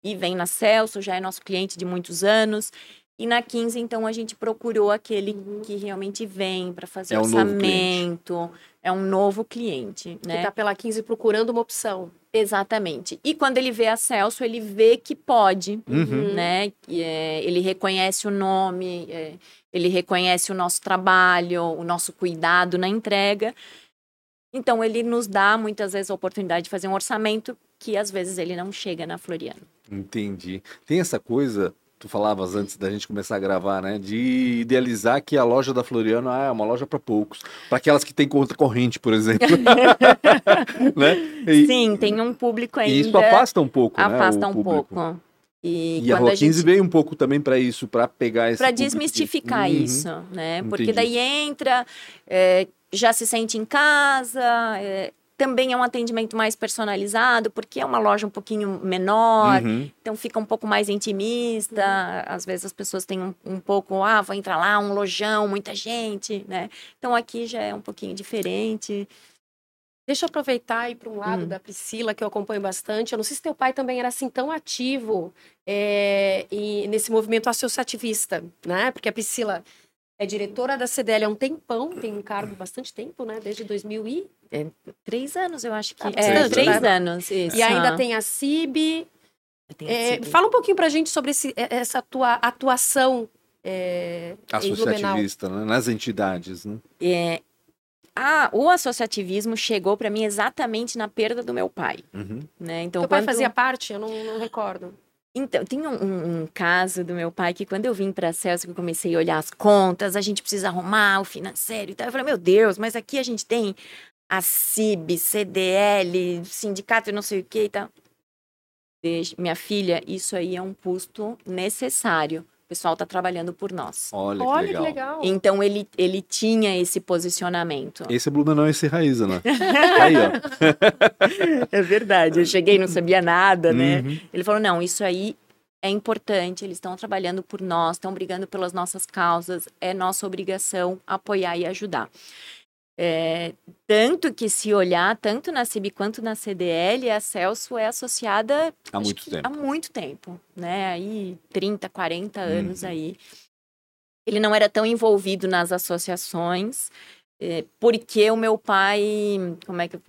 e vem na Celso, já é nosso cliente de muitos anos. E na 15, então, a gente procurou aquele que realmente vem para fazer É um orçamento. É um novo cliente, Que né? tá pela 15 procurando uma opção. Exatamente. E quando ele vê a Celso, ele vê que pode, Uhum. né? É, ele reconhece o nome, é, ele reconhece o nosso trabalho, o nosso cuidado na entrega. Então, ele nos dá muitas vezes a oportunidade de fazer um orçamento que às vezes ele não chega na Floriano. Entendi. Tem essa coisa, tu falavas antes da gente começar a gravar, né? De idealizar que a loja da Floriano ah, é uma loja para poucos. Para aquelas que têm conta corrente, por exemplo. né? E, Sim, tem um público ainda. e isso afasta um pouco, né? afasta um pouco. E, E a Rua a gente 15 veio um pouco também para isso, para pegar esse para desmistificar Uhum. isso, né? Porque Entendi. daí entra, é, já se sente em casa, é, também é um atendimento mais personalizado, porque é uma loja um pouquinho menor, Uhum. então fica um pouco mais intimista. Às vezes as pessoas têm um, um pouco, ah, vou entrar lá, um lojão, muita gente, né? Então aqui já é um pouquinho diferente. Deixa eu aproveitar e ir para um lado Hum. da Priscila, que eu acompanho bastante. Eu não sei se teu pai também era assim tão ativo é, e nesse movimento associativista, né? Porque a Priscila é diretora da CDL há um tempão, tem um cargo bastante tempo, né? Desde 2000 e... Três anos, eu acho que. Ah, é, bastante, três né? anos, isso. E ainda tem a CIB. É, fala um pouquinho pra gente sobre esse- essa tua atuação é. Associativista, né? Nas entidades, né? É, ah, o associativismo chegou para mim exatamente na perda do meu pai, Uhum. né? Então, Teu pai fazia parte? Eu não, não recordo. Então, tem um, um- um caso do meu pai que quando eu vim para Celso, que eu comecei a olhar as contas, a gente precisa arrumar o financeiro e tal. Eu falei, meu Deus, mas aqui a gente tem a CIB, CDL, sindicato não sei o que e tal. Minha filha, isso aí é um custo necessário. O pessoal está trabalhando por nós. Olha, Olha que legal. Então, ele, ele tinha esse posicionamento. Esse é Blumenau esse raiz, né? Aí, ó. É verdade. Eu cheguei, não sabia nada, né? Uhum. Ele falou: não, isso aí é importante, eles estão trabalhando por nós, estão brigando pelas nossas causas, é nossa obrigação apoiar e ajudar. É, tanto que se olhar, tanto na CIB quanto na CDL, a Celso é associada Há muito tempo. há muito tempo, né? Aí 30, 40 anos Uhum. aí. Ele não era tão envolvido nas associações, é, porque o meu pai, como é que eu-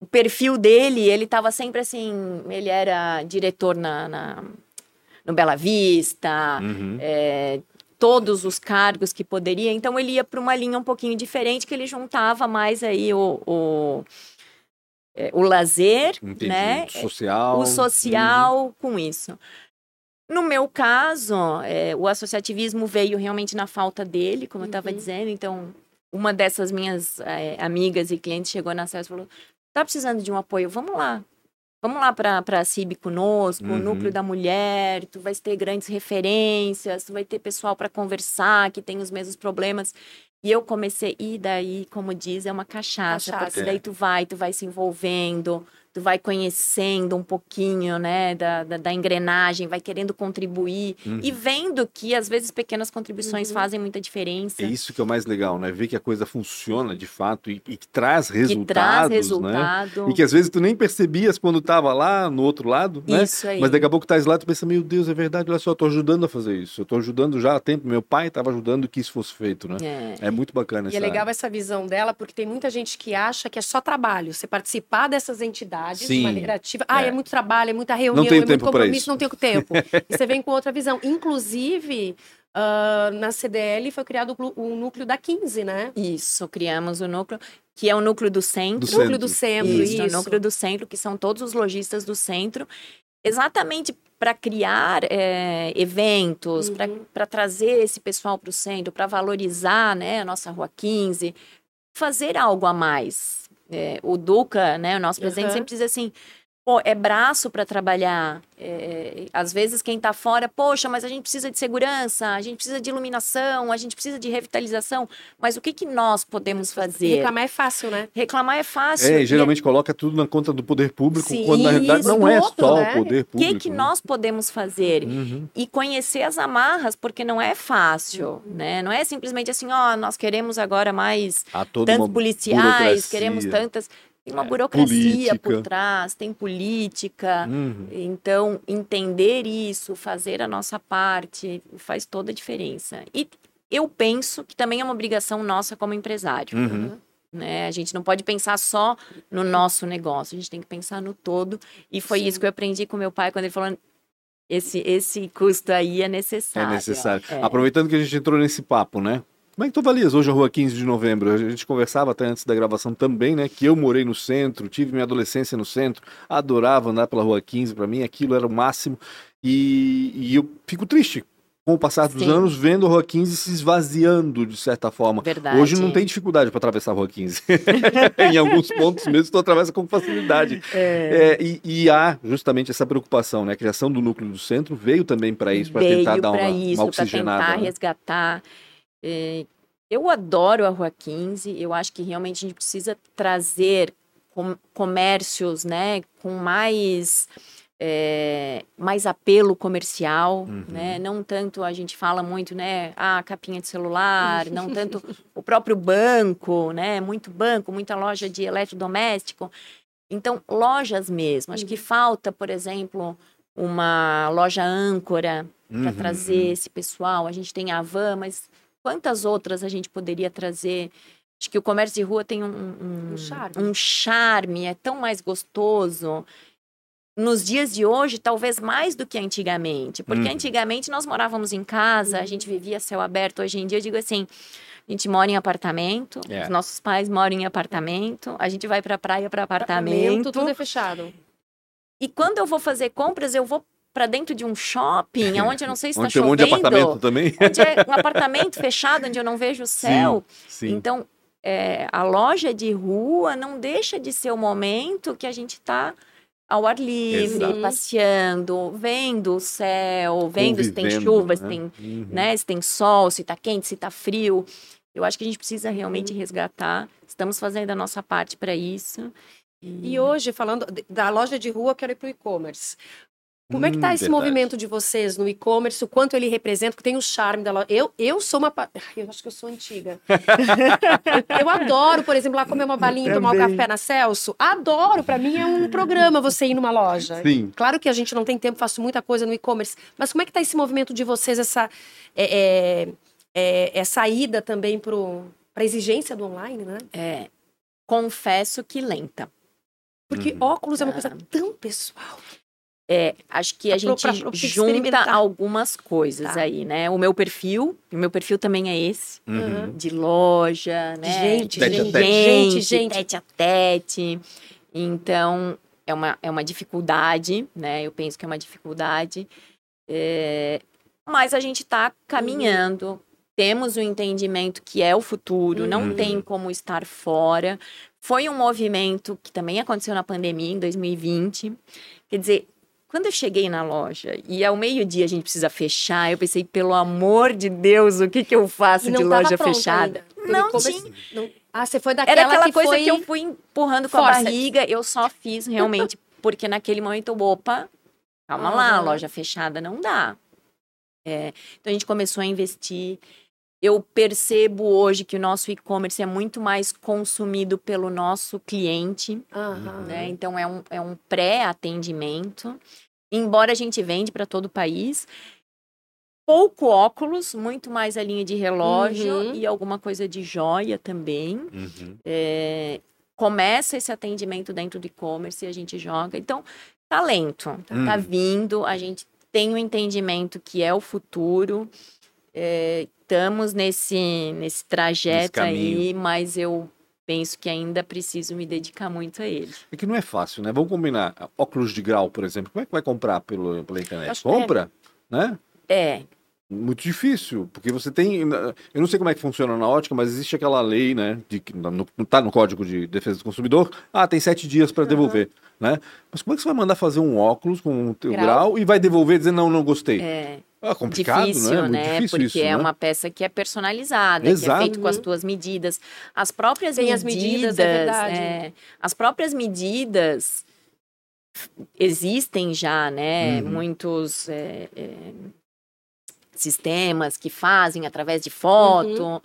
o perfil dele, ele estava sempre assim, ele era diretor na, na- no Bela Vista, Uhum. é, todos os cargos que poderia, então ele ia para uma linha um pouquinho diferente, que ele juntava mais aí o, o, é, o lazer, Entendi. né? Social. o social com isso. No meu caso, é, o associativismo veio realmente na falta dele, como eu estava Uhum. dizendo. Então, uma dessas minhas é, amigas e clientes chegou na CES e falou: tá precisando de um apoio? Vamos lá. Vamos lá para a CIB conosco, Uhum. o núcleo da mulher, tu vai ter grandes referências, tu vai ter pessoal para conversar que tem os mesmos problemas. E eu comecei, e daí, como diz, é uma cachaça, Cachaça. porque É. daí tu vai, tu vai se envolvendo, tu vai conhecendo um pouquinho, né, da, da, da engrenagem, vai querendo contribuir e vendo que, às vezes, pequenas contribuições Uhum. fazem muita diferença. É isso que é o mais legal, né? Ver que a coisa funciona de fato e, e que traz que resultados, traz né? resultado. E que às vezes tu nem percebias quando tava lá no outro lado, né? Isso aí. Mas daqui a pouco tu tá lá e tu pensa, meu Deus, é verdade, olha só, eu tô ajudando a fazer isso. Eu tô ajudando já há tempo, meu pai estava ajudando que isso fosse feito, né? É. É muito bacana E é legal essa visão dela, porque tem muita gente que acha que é só trabalho. Você participar dessas entidades Sim. de maneira ativa. Ah, é. É. muito trabalho, é muita reunião, tenho é tempo muito compromisso, isso. não tenho tempo. e você vem com outra visão. Inclusive, ah, na CDL foi criado o núcleo da 15, né? Isso, criamos o núcleo, que é o núcleo do centro. Do Núcleo centro. do centro, Isso, isso. o núcleo do centro, que são todos os lojistas do centro, exatamente para criar é, eventos, Uhum. para trazer esse pessoal para o centro, para valorizar né, a nossa Rua 15, fazer algo a mais. É, o Duca, né, o nosso presidente, Aham. sempre diz assim. Pô, é braço para trabalhar. É, às vezes quem está fora, poxa, mas a gente precisa de segurança, a gente precisa de iluminação, a gente precisa de revitalização. Mas o que, que nós podemos fazer? reclamar é fácil, né? Reclamar é fácil. É, e e geralmente coloca tudo na conta do poder público, Sim, quando na realidade isso, não é outro, só né? o poder O público. que, que né? nós podemos fazer? Uhum. E conhecer as amarras, porque não é fácil, né? Não é simplesmente assim, ó, nós queremos agora mais tantos policiais, burocracia. queremos tantas. Tem uma É, burocracia por política. trás, tem política. Uhum. Então, entender isso, fazer a nossa parte, faz toda a diferença. E eu penso que também é uma obrigação nossa como empresário. Uhum. né? A gente não pode pensar só no nosso negócio, a gente tem que pensar no todo. E foi Sim. isso que eu aprendi com meu pai quando ele falou: esse, esse custo aí é É necessário. necessário. É. Aproveitando que a gente entrou nesse papo, né? Como é que tu avalias hoje a rua 15 de novembro? A gente conversava até antes da gravação também, né? Que eu morei no centro, tive minha adolescência no centro, adorava andar pela rua 15, para mim aquilo era o máximo. E, e eu fico triste com o passar dos Sim. anos vendo a rua 15 se esvaziando de certa forma. Verdade. Hoje não tem dificuldade para atravessar a rua 15. em alguns pontos mesmo tu atravessa com facilidade. É, e, e há justamente essa preocupação, né? A criação do núcleo do centro veio também para isso, para tentar dar uma, isso, uma para oxigenada. tentar né? resgatar. É, eu adoro a Rua 15, eu acho que realmente a gente precisa trazer com- comércios né, com mais, é, mais apelo comercial, Uhum. né? Não tanto a gente fala muito, né? Ah, capinha de celular, não tanto o próprio banco, né? Muito banco, muita loja de eletrodoméstico. Então, lojas mesmo. Acho que falta, por exemplo, uma loja âncora para Uhum, trazer esse pessoal. A gente tem a Van, mas quantas outras a gente poderia trazer? Acho que o comércio de rua tem um, um, Um charme. um charme, é tão mais gostoso. Nos dias de hoje, talvez mais do que antigamente. Porque Uhum. antigamente nós morávamos em casa, a gente vivia céu aberto. Hoje em dia, eu digo assim: a gente mora em apartamento, É. os nossos pais moram em apartamento, a gente vai para praia para apartamento. tudo é fechado. E quando eu vou fazer compras, eu vou para dentro de um shopping, onde eu não sei se está Onde tem um monte de chovendo. apartamento também. onde é um apartamento fechado, onde eu não vejo o céu. Sim. Então, é, a loja de rua não deixa de ser o momento que a gente está ao ar livre, Exato. passeando, vendo o céu, vendo se tem chuva, se né? tem, Uhum. né, se tem sol, se está quente, se está frio. Eu acho que a gente precisa realmente resgatar. Estamos fazendo a nossa parte para isso. E hoje, falando da loja de rua, eu quero ir para o e-commerce. Como é que Hum, tá esse verdade. movimento de vocês no e-commerce? O quanto ele representa? Que tem o charme da loja. Eu, eu sou uma. Ai, Eu acho que eu sou antiga. eu, eu adoro, por exemplo, lá comer uma balinha e tomar um café na Celso. Adoro. Para mim é um programa você ir numa loja. Sim. Claro que a gente não tem tempo, faço muita coisa no e-commerce. Mas como é que tá esse movimento de vocês, essa, é, é, é, essa ida também para a exigência do online, né? É, confesso que lenta. Porque Uhum. óculos é uma coisa tão pessoal. É, acho que a Pra- gente pra- pra junta algumas coisas Tá. aí, né? O meu perfil, o meu perfil também é esse, Uhum. de loja, né? Gente, Tete a tete. gente, gente. tete a tete. Então, é uma, é uma dificuldade, né? Eu penso que é uma dificuldade. É, Mas a gente está caminhando, temos o entendimento que é o futuro, não Uhum. tem como estar fora. Foi um movimento que também aconteceu na pandemia, em 2020. Quer dizer, quando eu cheguei na loja e ao meio-dia a gente precisa fechar, eu pensei, pelo amor de Deus, o que, que eu faço de loja fechada? ainda. Não tinha. não- Ah, você foi daquela Era aquela que coisa foi... que eu fui empurrando com a Forceps. barriga. Eu só fiz realmente porque naquele momento, opa, calma lá, loja fechada não dá. É, então a gente começou a investir. Eu percebo hoje que o nosso e-commerce é muito mais consumido pelo nosso cliente, né? Então é um, é um pré-atendimento. Embora a gente vende para todo o país, pouco óculos, muito mais a linha de relógio Uhum. e alguma coisa de joia também. Uhum. É, começa esse atendimento dentro do e-commerce e a gente joga. Então, talento, Hum. tá vindo, a gente tem o entendimento que é o futuro. é, estamos nesse, nesse trajeto aí, mas eu penso que ainda preciso me dedicar muito a ele. É que não é fácil, né? Vamos combinar. Óculos de grau, por exemplo. Como é que vai comprar pelo, pela internet? Acho é. Compra, né? É, Muito difícil, porque você tem. Eu não sei como é que funciona na ótica, mas existe aquela lei, né? De, que no, não tá no Código de Defesa do Consumidor. Ah, tem sete dias para devolver, né? Mas como é que você vai mandar fazer um óculos com o teu grau, Grau. e vai devolver dizendo não, não gostei? é Ah, complicado, difícil, né? É muito né? difícil Porque isso, é né? uma peça que é personalizada, que é Exato. feito com as Uhum. tuas medidas. As próprias Tem as medidas, medidas, é verdade. é, as próprias medidas existem já, né? Uhum. Muitos é, é, sistemas que fazem através de foto. Uhum.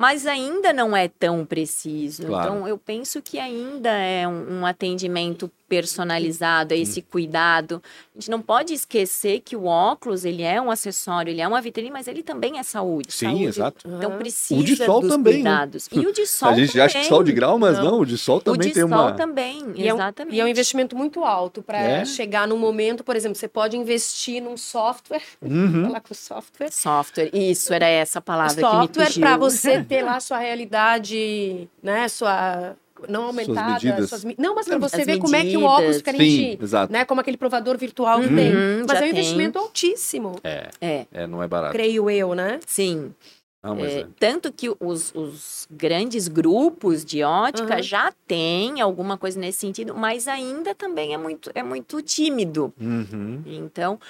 Mas ainda não é tão preciso. Claro. Então, eu penso que ainda é um, um atendimento personalizado, é esse cuidado. A gente não pode esquecer que o óculos, ele é um acessório, ele é uma vitrine, mas ele também é saúde. Sim, Saúde. exato. Então, precisa O de sol dos também, né? cuidados. E o de sol A gente também. acha que só o de grau, mas Não. não, o de sol O também de tem sol uma. também, E é um- exatamente. E é um investimento muito alto para É? chegar num momento, por exemplo, você pode investir num software, Uhum. falar com o software, Software, isso, era essa palavra que me software para você ter lá sua realidade, né, sua não aumentada, medidas. suas me- não, mas para você As ver como é que o medidas. óculos fica Sim, exato. né, como aquele provador virtual que Uhum, tem, mas é um tem. investimento altíssimo, É, É, é, não é barato. creio eu, né? sim. Não, mas É, é. Tanto que os, os grandes grupos de ótica Aham. já têm alguma coisa nesse sentido, mas ainda também é muito, é muito tímido. Uhum. Então,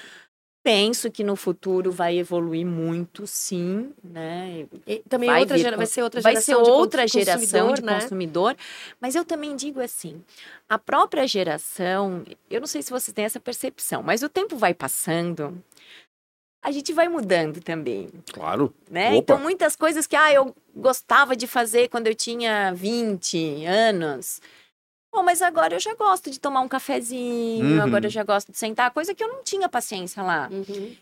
penso que no futuro vai evoluir muito, sim, né? E também Vai outra vir vai ser outra vai geração ser de outra cons- geração consumidor, de né? consumidor. Mas eu também digo assim, a própria geração, eu não sei se vocês têm essa percepção, mas o tempo vai passando, a gente vai mudando também Claro. né? Opa. Então, muitas coisas que ah, eu gostava de fazer quando eu tinha 20 anos. Pô, mas agora eu já gosto de tomar um cafezinho, Uhum. agora eu já gosto de sentar, coisa que eu não tinha paciência lá. Uhum.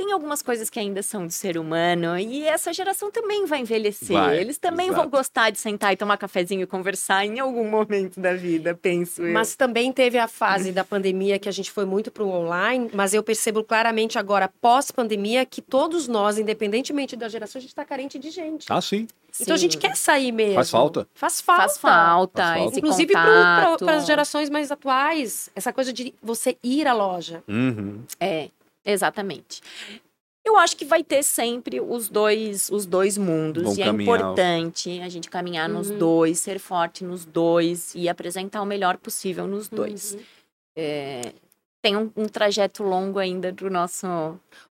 Tem algumas coisas que ainda são do ser humano e essa geração também vai envelhecer. Vai, Eles também exato. vão gostar de sentar e tomar cafezinho e conversar em algum momento da vida, penso eu. Mas também teve a fase da pandemia que a gente foi muito para o online, mas eu percebo claramente agora, pós-pandemia, que todos nós, independentemente da geração, a gente está carente de gente. Ah, sim. Então a gente quer sair mesmo. Faz falta? Faz falta. Faz falta, Faz falta. Inclusive para as gerações mais atuais, essa coisa de você ir à loja. Uhum. É, exatamente. Eu acho que vai ter sempre os dois, os dois mundos. Vão e é caminhar. importante a gente caminhar nos Uhum. dois, ser forte nos dois e apresentar o melhor possível nos dois. Uhum. É, tem um, um trajeto longo ainda do nosso.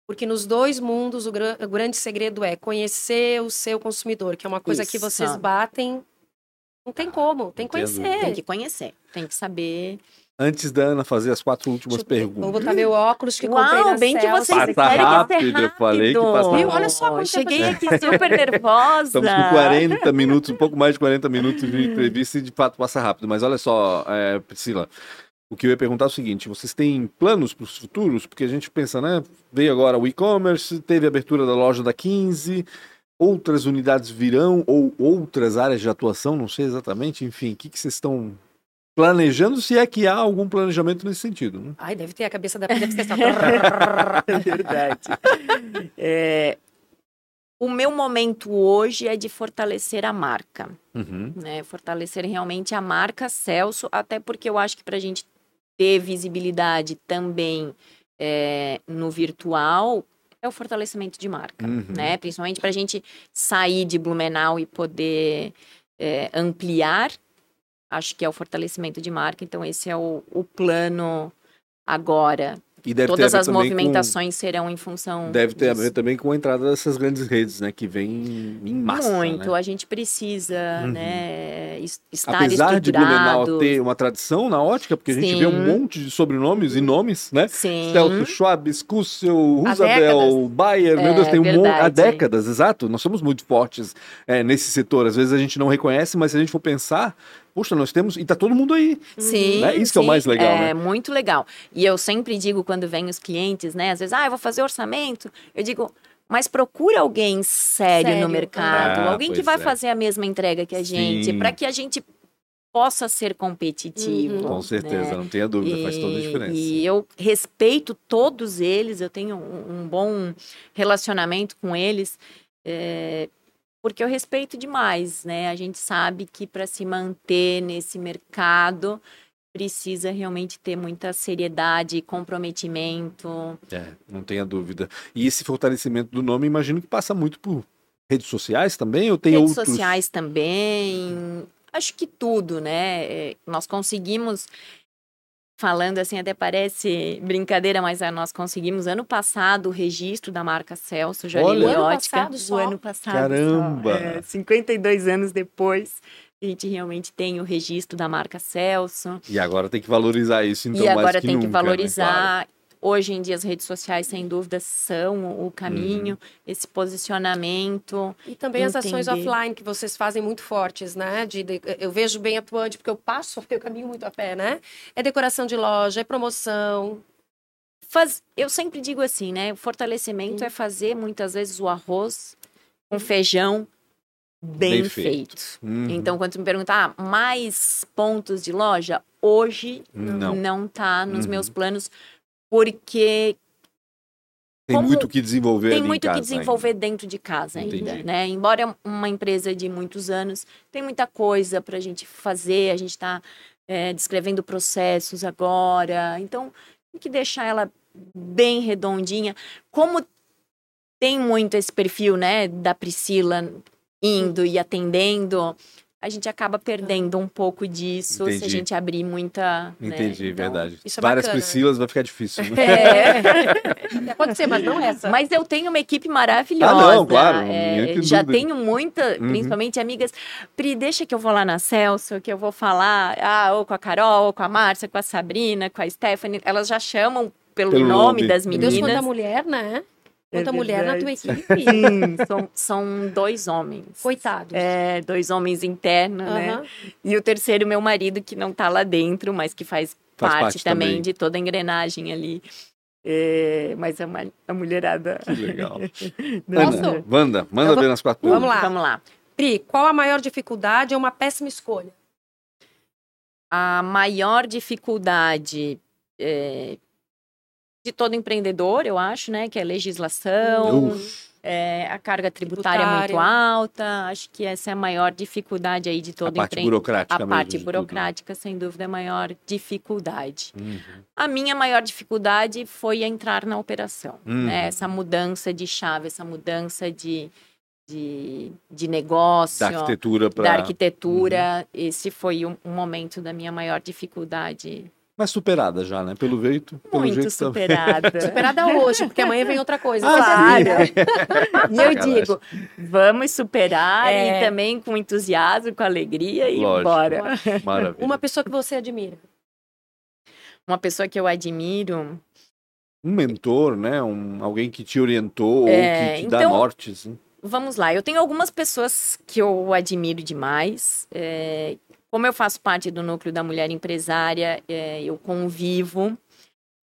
Porque nos dois mundos o, o grande segredo é conhecer o seu consumidor, que é uma coisa que Isso. vocês batem. Não tem como, tem que conhecer. Tem que conhecer, tem que saber. Antes da Ana fazer as quatro últimas eu ver. Vou perguntas. botar meu óculos que comprei Uau, na bem que vocês Passa querem que rápido, ser eu falei que rápido. passa Viu? Olha só quanto Cheguei aqui super nervosa. Estamos com 40 minutos, um pouco mais de 40 minutos de entrevista e de fato passa rápido. Mas olha só, é, Priscila, o que eu ia perguntar é o seguinte: vocês têm planos para os futuros? Porque a gente pensa, né? Veio agora o e-commerce, teve a abertura da loja da 15, outras unidades virão ou outras áreas de atuação, não sei exatamente. Enfim, o que, que vocês estão planejando, se é que há algum planejamento nesse sentido? Né? Ai, deve ter a cabeça da deve É verdade. É, o meu momento hoje é de fortalecer a marca, Uhum. né? Fortalecer realmente a marca Celso, até porque eu acho que para a gente ter visibilidade também é, no virtual é o fortalecimento de marca, Uhum. né? Principalmente para a gente sair de Blumenau e poder é, ampliar, acho que é o fortalecimento de marca. Então esse é o, o plano agora, E deve ter a Todas as movimentações serão em função. Com, deve ter a disso. ver também com a entrada dessas grandes redes, né? Que vem em massa. Muito, né? a gente precisa, Uhum. né, es- estar Apesar de Blumenau estruturado. ter uma tradição na ótica, porque a gente vê um Sim. monte de sobrenomes e nomes, né? Sim. Celso Schwab, Scussel, Roosevelt. Bayer, meu É, Deus, tem um monte. Há décadas, exato. Nós somos muito fortes é, nesse setor. Às vezes a gente não reconhece, mas se a gente for pensar, puxa, nós temos. E tá todo mundo aí. Sim, Né? Isso que é o sim, mais legal, É né? muito legal. E eu sempre digo quando vem os clientes, né? Às vezes, ah, eu vou fazer orçamento. Eu digo, mas procura alguém sério, Sério, no mercado, ah, alguém que vai é. fazer a mesma entrega que a gente, Sim. para que a gente possa ser competitivo. Uhum. Com certeza, né? não tenha dúvida, faz toda a E- diferença. E eu respeito todos eles, eu tenho um, um bom relacionamento com eles, é, porque eu respeito demais, né? A gente sabe que para se manter nesse mercado precisa realmente ter muita seriedade, comprometimento. É, não tenha dúvida. E esse fortalecimento do nome, imagino que passa muito por redes sociais também, ou tem Redes outros? sociais também, acho que tudo, né? É, Nós conseguimos, falando assim, até parece brincadeira, mas ah, nós conseguimos ano passado o registro da marca Celso Olha. Joalheria O ano Ótica. passado O só? ano passado. só. Caramba! É, 52 anos depois, a gente realmente tem o registro da marca Celso. E agora tem que valorizar isso, então, e mais agora que tem nunca, que né? valorizar. Hoje em dia as redes sociais, sem dúvida, são o caminho, Uhum. esse posicionamento. E também as ações Entender. offline que vocês fazem muito fortes, né? De, de- eu vejo bem atuante, porque eu passo, eu caminho muito a pé, né? É decoração de loja, é promoção. Faz, eu sempre digo assim, né? O fortalecimento Sim. é fazer muitas vezes o arroz com feijão bem, Bem feito. feito. Uhum. Então, quando tu me perguntar ah, mais pontos de loja, hoje Não. não tá nos Uhum. meus planos, porque Tem como muito o que desenvolver tem muito que desenvolver dentro de casa ainda, Entendi. né? Embora é uma empresa de muitos anos, tem muita coisa para a gente fazer, a gente está descrevendo processos agora, então tem que deixar ela bem redondinha. Como tem muito esse perfil, né, da Priscila indo e atendendo, a gente acaba perdendo um pouco disso se Entendi. a gente abrir muita. né? Entendi, Então, verdade. isso é Várias bacana, né? Priscilas vai ficar difícil. Né? É. Pode ser, mas não essa. Mas eu tenho uma equipe maravilhosa. Ah, não, claro, É, já dúvida. tenho muita, Uhum. principalmente amigas. Pri, deixa que eu vou lá na Celso, que eu vou falar, ah, ou com a Carol, ou com a Márcia, com a Sabrina, com a Stephanie. Elas já chamam pelo, Pelo nome, nome. das Meu Deus, meninas. quanta mulher, né? Quanta É mulher na tua equipe. Sim, são, são dois homens. Coitados. É, dois homens internos, né? E o terceiro, meu marido, que não tá lá dentro, mas que faz, Faz parte, parte também, também. de toda a engrenagem ali. É, mas a, a mulherada. Que legal. Ana, Wanda, manda vou- ver nas quatro Vamos lá. Vamos lá. Pri, qual a maior dificuldade ou uma péssima escolha? A maior dificuldade é, de todo empreendedor, eu acho, né? Que é a legislação, é, a carga tributária, Tributária. muito alta. Acho que essa é a maior dificuldade aí de A todo parte empreendedor. burocrática A mesmo parte tudo. burocrática, sem dúvida, é a maior dificuldade. Uhum. A minha maior dificuldade foi entrar na operação. Uhum. né? Essa mudança de chave, essa mudança de, de, de negócio, Da arquitetura para. da arquitetura. Esse foi um, um momento da minha maior dificuldade. Mas superada já, né? Pelo jeito. Pelo Muito jeito superada. Superada hoje, porque amanhã vem outra coisa. Ah, Claro. E eu digo, vamos superar É. e também com entusiasmo, com alegria e Lógico. bora. Maravilha. Uma pessoa que você admira. Uma pessoa que eu admiro, Um mentor, né? Um, alguém que te orientou É, ou que te dá então- norte. Assim. Vamos lá, eu tenho algumas pessoas que eu admiro demais. é, como eu faço parte do núcleo da mulher empresária, é, eu convivo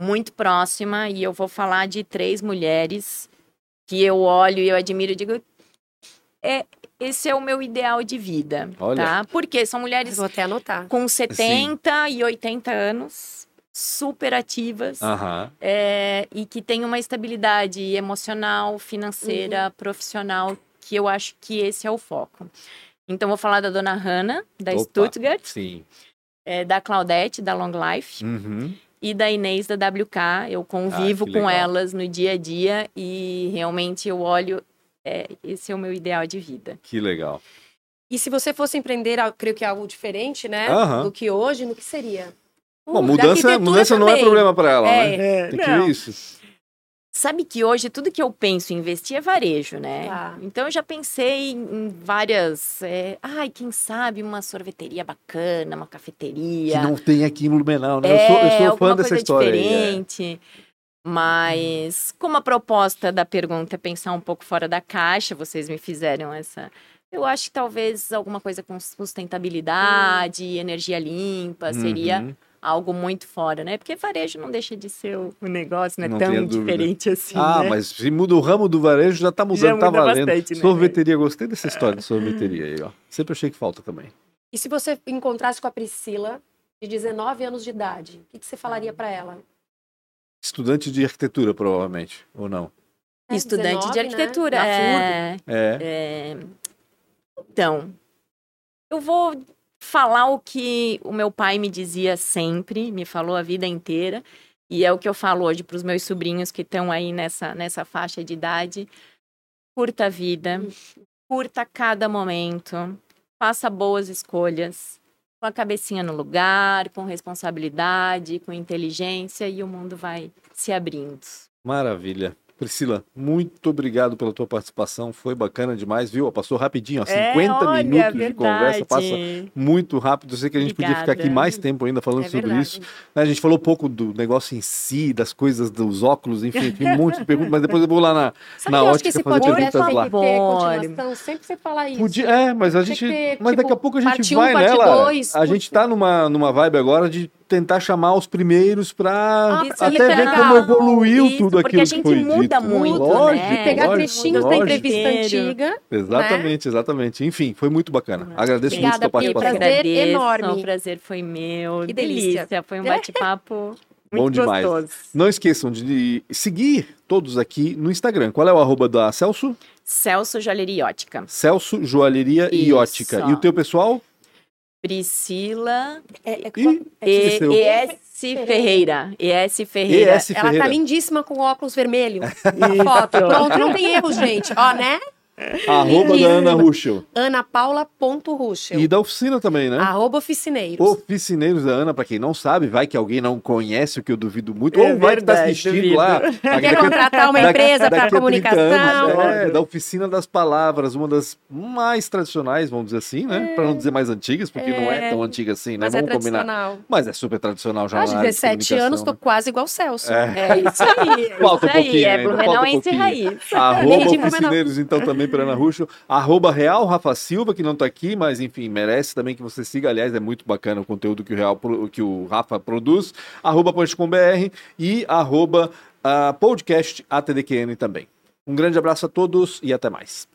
muito próxima e eu vou falar de três mulheres que eu olho e eu admiro e digo. É, esse é o meu ideal de vida, Olha. tá? Porque são mulheres Vou até anotar. com 70 e 80 anos, super ativas, Aham. é, e que tem uma estabilidade emocional, financeira, Uhum. profissional, que eu acho que esse é o foco. Então, vou falar da dona Hannah, da Opa. Stuttgart, Sim. é, da Claudete, da Long Life, Uhum. e da Inês, da WK. Eu convivo Ah, com elas no dia a dia e realmente eu olho, é, esse é o meu ideal de vida. Que legal. E se você fosse empreender, eu creio que é algo diferente, né? Aham. Do que hoje, no que seria? Bom, Uh, mudança, mudança não é problema para ela, É. né? É, Tem que não. isso. Sabe que hoje tudo que eu penso em investir é varejo, né? Tá. Então eu já pensei em, várias. é, ai, quem sabe uma sorveteria bacana, uma cafeteria. Que não tem aqui em Blumenau, né? é, eu sou, eu sou alguma fã dessa história aí. é. diferente. Mas como a proposta da pergunta é pensar um pouco fora da caixa, vocês me fizeram essa. Eu acho que talvez alguma coisa com sustentabilidade, energia limpa, seria Uhum. Algo muito fora, né? Porque varejo não deixa de ser o negócio, não é Não tão diferente assim. Ah, né? mas se muda o ramo do varejo, já tá mudando, Já tá muda valendo. bastante, né? Sorveteria, gostei dessa história de sorveteria aí, ó. Sempre achei que falta também. E se você encontrasse com a Priscila, de 19 anos de idade, o que, que você falaria para ela? Estudante de arquitetura, provavelmente, ou não? É, Estudante 19, de né? arquitetura. FURB. é, É. é, Então, eu vou falar o que o meu pai me dizia sempre, me falou a vida inteira, e é o que eu falo hoje para os meus sobrinhos que estão aí nessa, nessa faixa de idade. Curta a vida, curta cada momento, faça boas escolhas, com a cabecinha no lugar, com responsabilidade, com inteligência, e o mundo vai se abrindo. Maravilha. Priscila, muito obrigado pela tua participação. Foi bacana demais, viu? Passou rapidinho, ó, 50 É, olha, minutos de conversa, passa verdade. muito rápido. Eu sei que a gente podia ficar aqui Obrigada. mais tempo ainda falando É sobre verdade. isso. né? A gente falou um pouco do negócio em si, das coisas, dos óculos, enfim, tem um monte de perguntas, mas depois eu vou lá na. Sabe Na que eu acho ótica que esse fazer perguntas tem lá. continuação? Sempre você fala isso. Podia, é, mas a gente. ter, mas daqui a tipo, pouco a gente parte um, vai parte nela. dois, a gente tá numa, numa vibe agora de tentar chamar os primeiros pra Ah, até é ver como evoluiu Isso, tudo porque aquilo a que gente foi muda dito. muito, lógico, né? Pegar lógico, trechinhos da lógico. entrevista Inteiro. antiga. Exatamente, exatamente. Enfim, foi muito bacana. Agradeço Obrigada, muito a participação. prazer agradeço, enorme. O prazer foi meu. Que delícia. delícia. Foi um bate-papo Bom muito demais. gostoso. Não esqueçam de seguir todos aqui no Instagram. Qual é o arroba da Celso? Celso Joalheria e Ótica. Celso Joalheria e Isso. Ótica. E o teu pessoal? Priscila É, é, e, esqueceu. ES Ferreira. ES Ferreira. ES ela Ferreira. tá lindíssima com óculos vermelho. Foto. Pronto, não tem erro, gente. Ó, né? Arroba da. Ana Ruschel. anapaula.ruschel. E da oficina também, né? Arroba oficineiros. Oficineiros da Ana, pra quem não sabe, vai que alguém não conhece, o que eu duvido muito, É ou vai que tá assistindo duvido. lá. Quer contratar uma empresa para daqui a 30 comunicação? anos, é, da Oficina das Palavras, uma das mais tradicionais, vamos dizer assim, né? Pra não dizer mais antigas, porque não é É. tão antiga assim, né? Mas é Vamos combinar. tradicional. Mas é super tradicional já área de 17 anos, tô comunicação, quase igual o Celso. né? É. É isso aí. é Falta um isso aí, pouquinho É ainda, falta um Blumenauense pouquinho. raiz. Arroba Blumenau. Oficineiros, então, também para Ana Ruxo. Arroba Real Rafa Silva, que não tá aqui, mas enfim, merece também que você siga. Aliás, é muito bacana o conteúdo que o, Real, que o Rafa produz. Arroba Ponte.com.br e arroba ah, podcast ATDQN também. Um grande abraço a todos e até mais.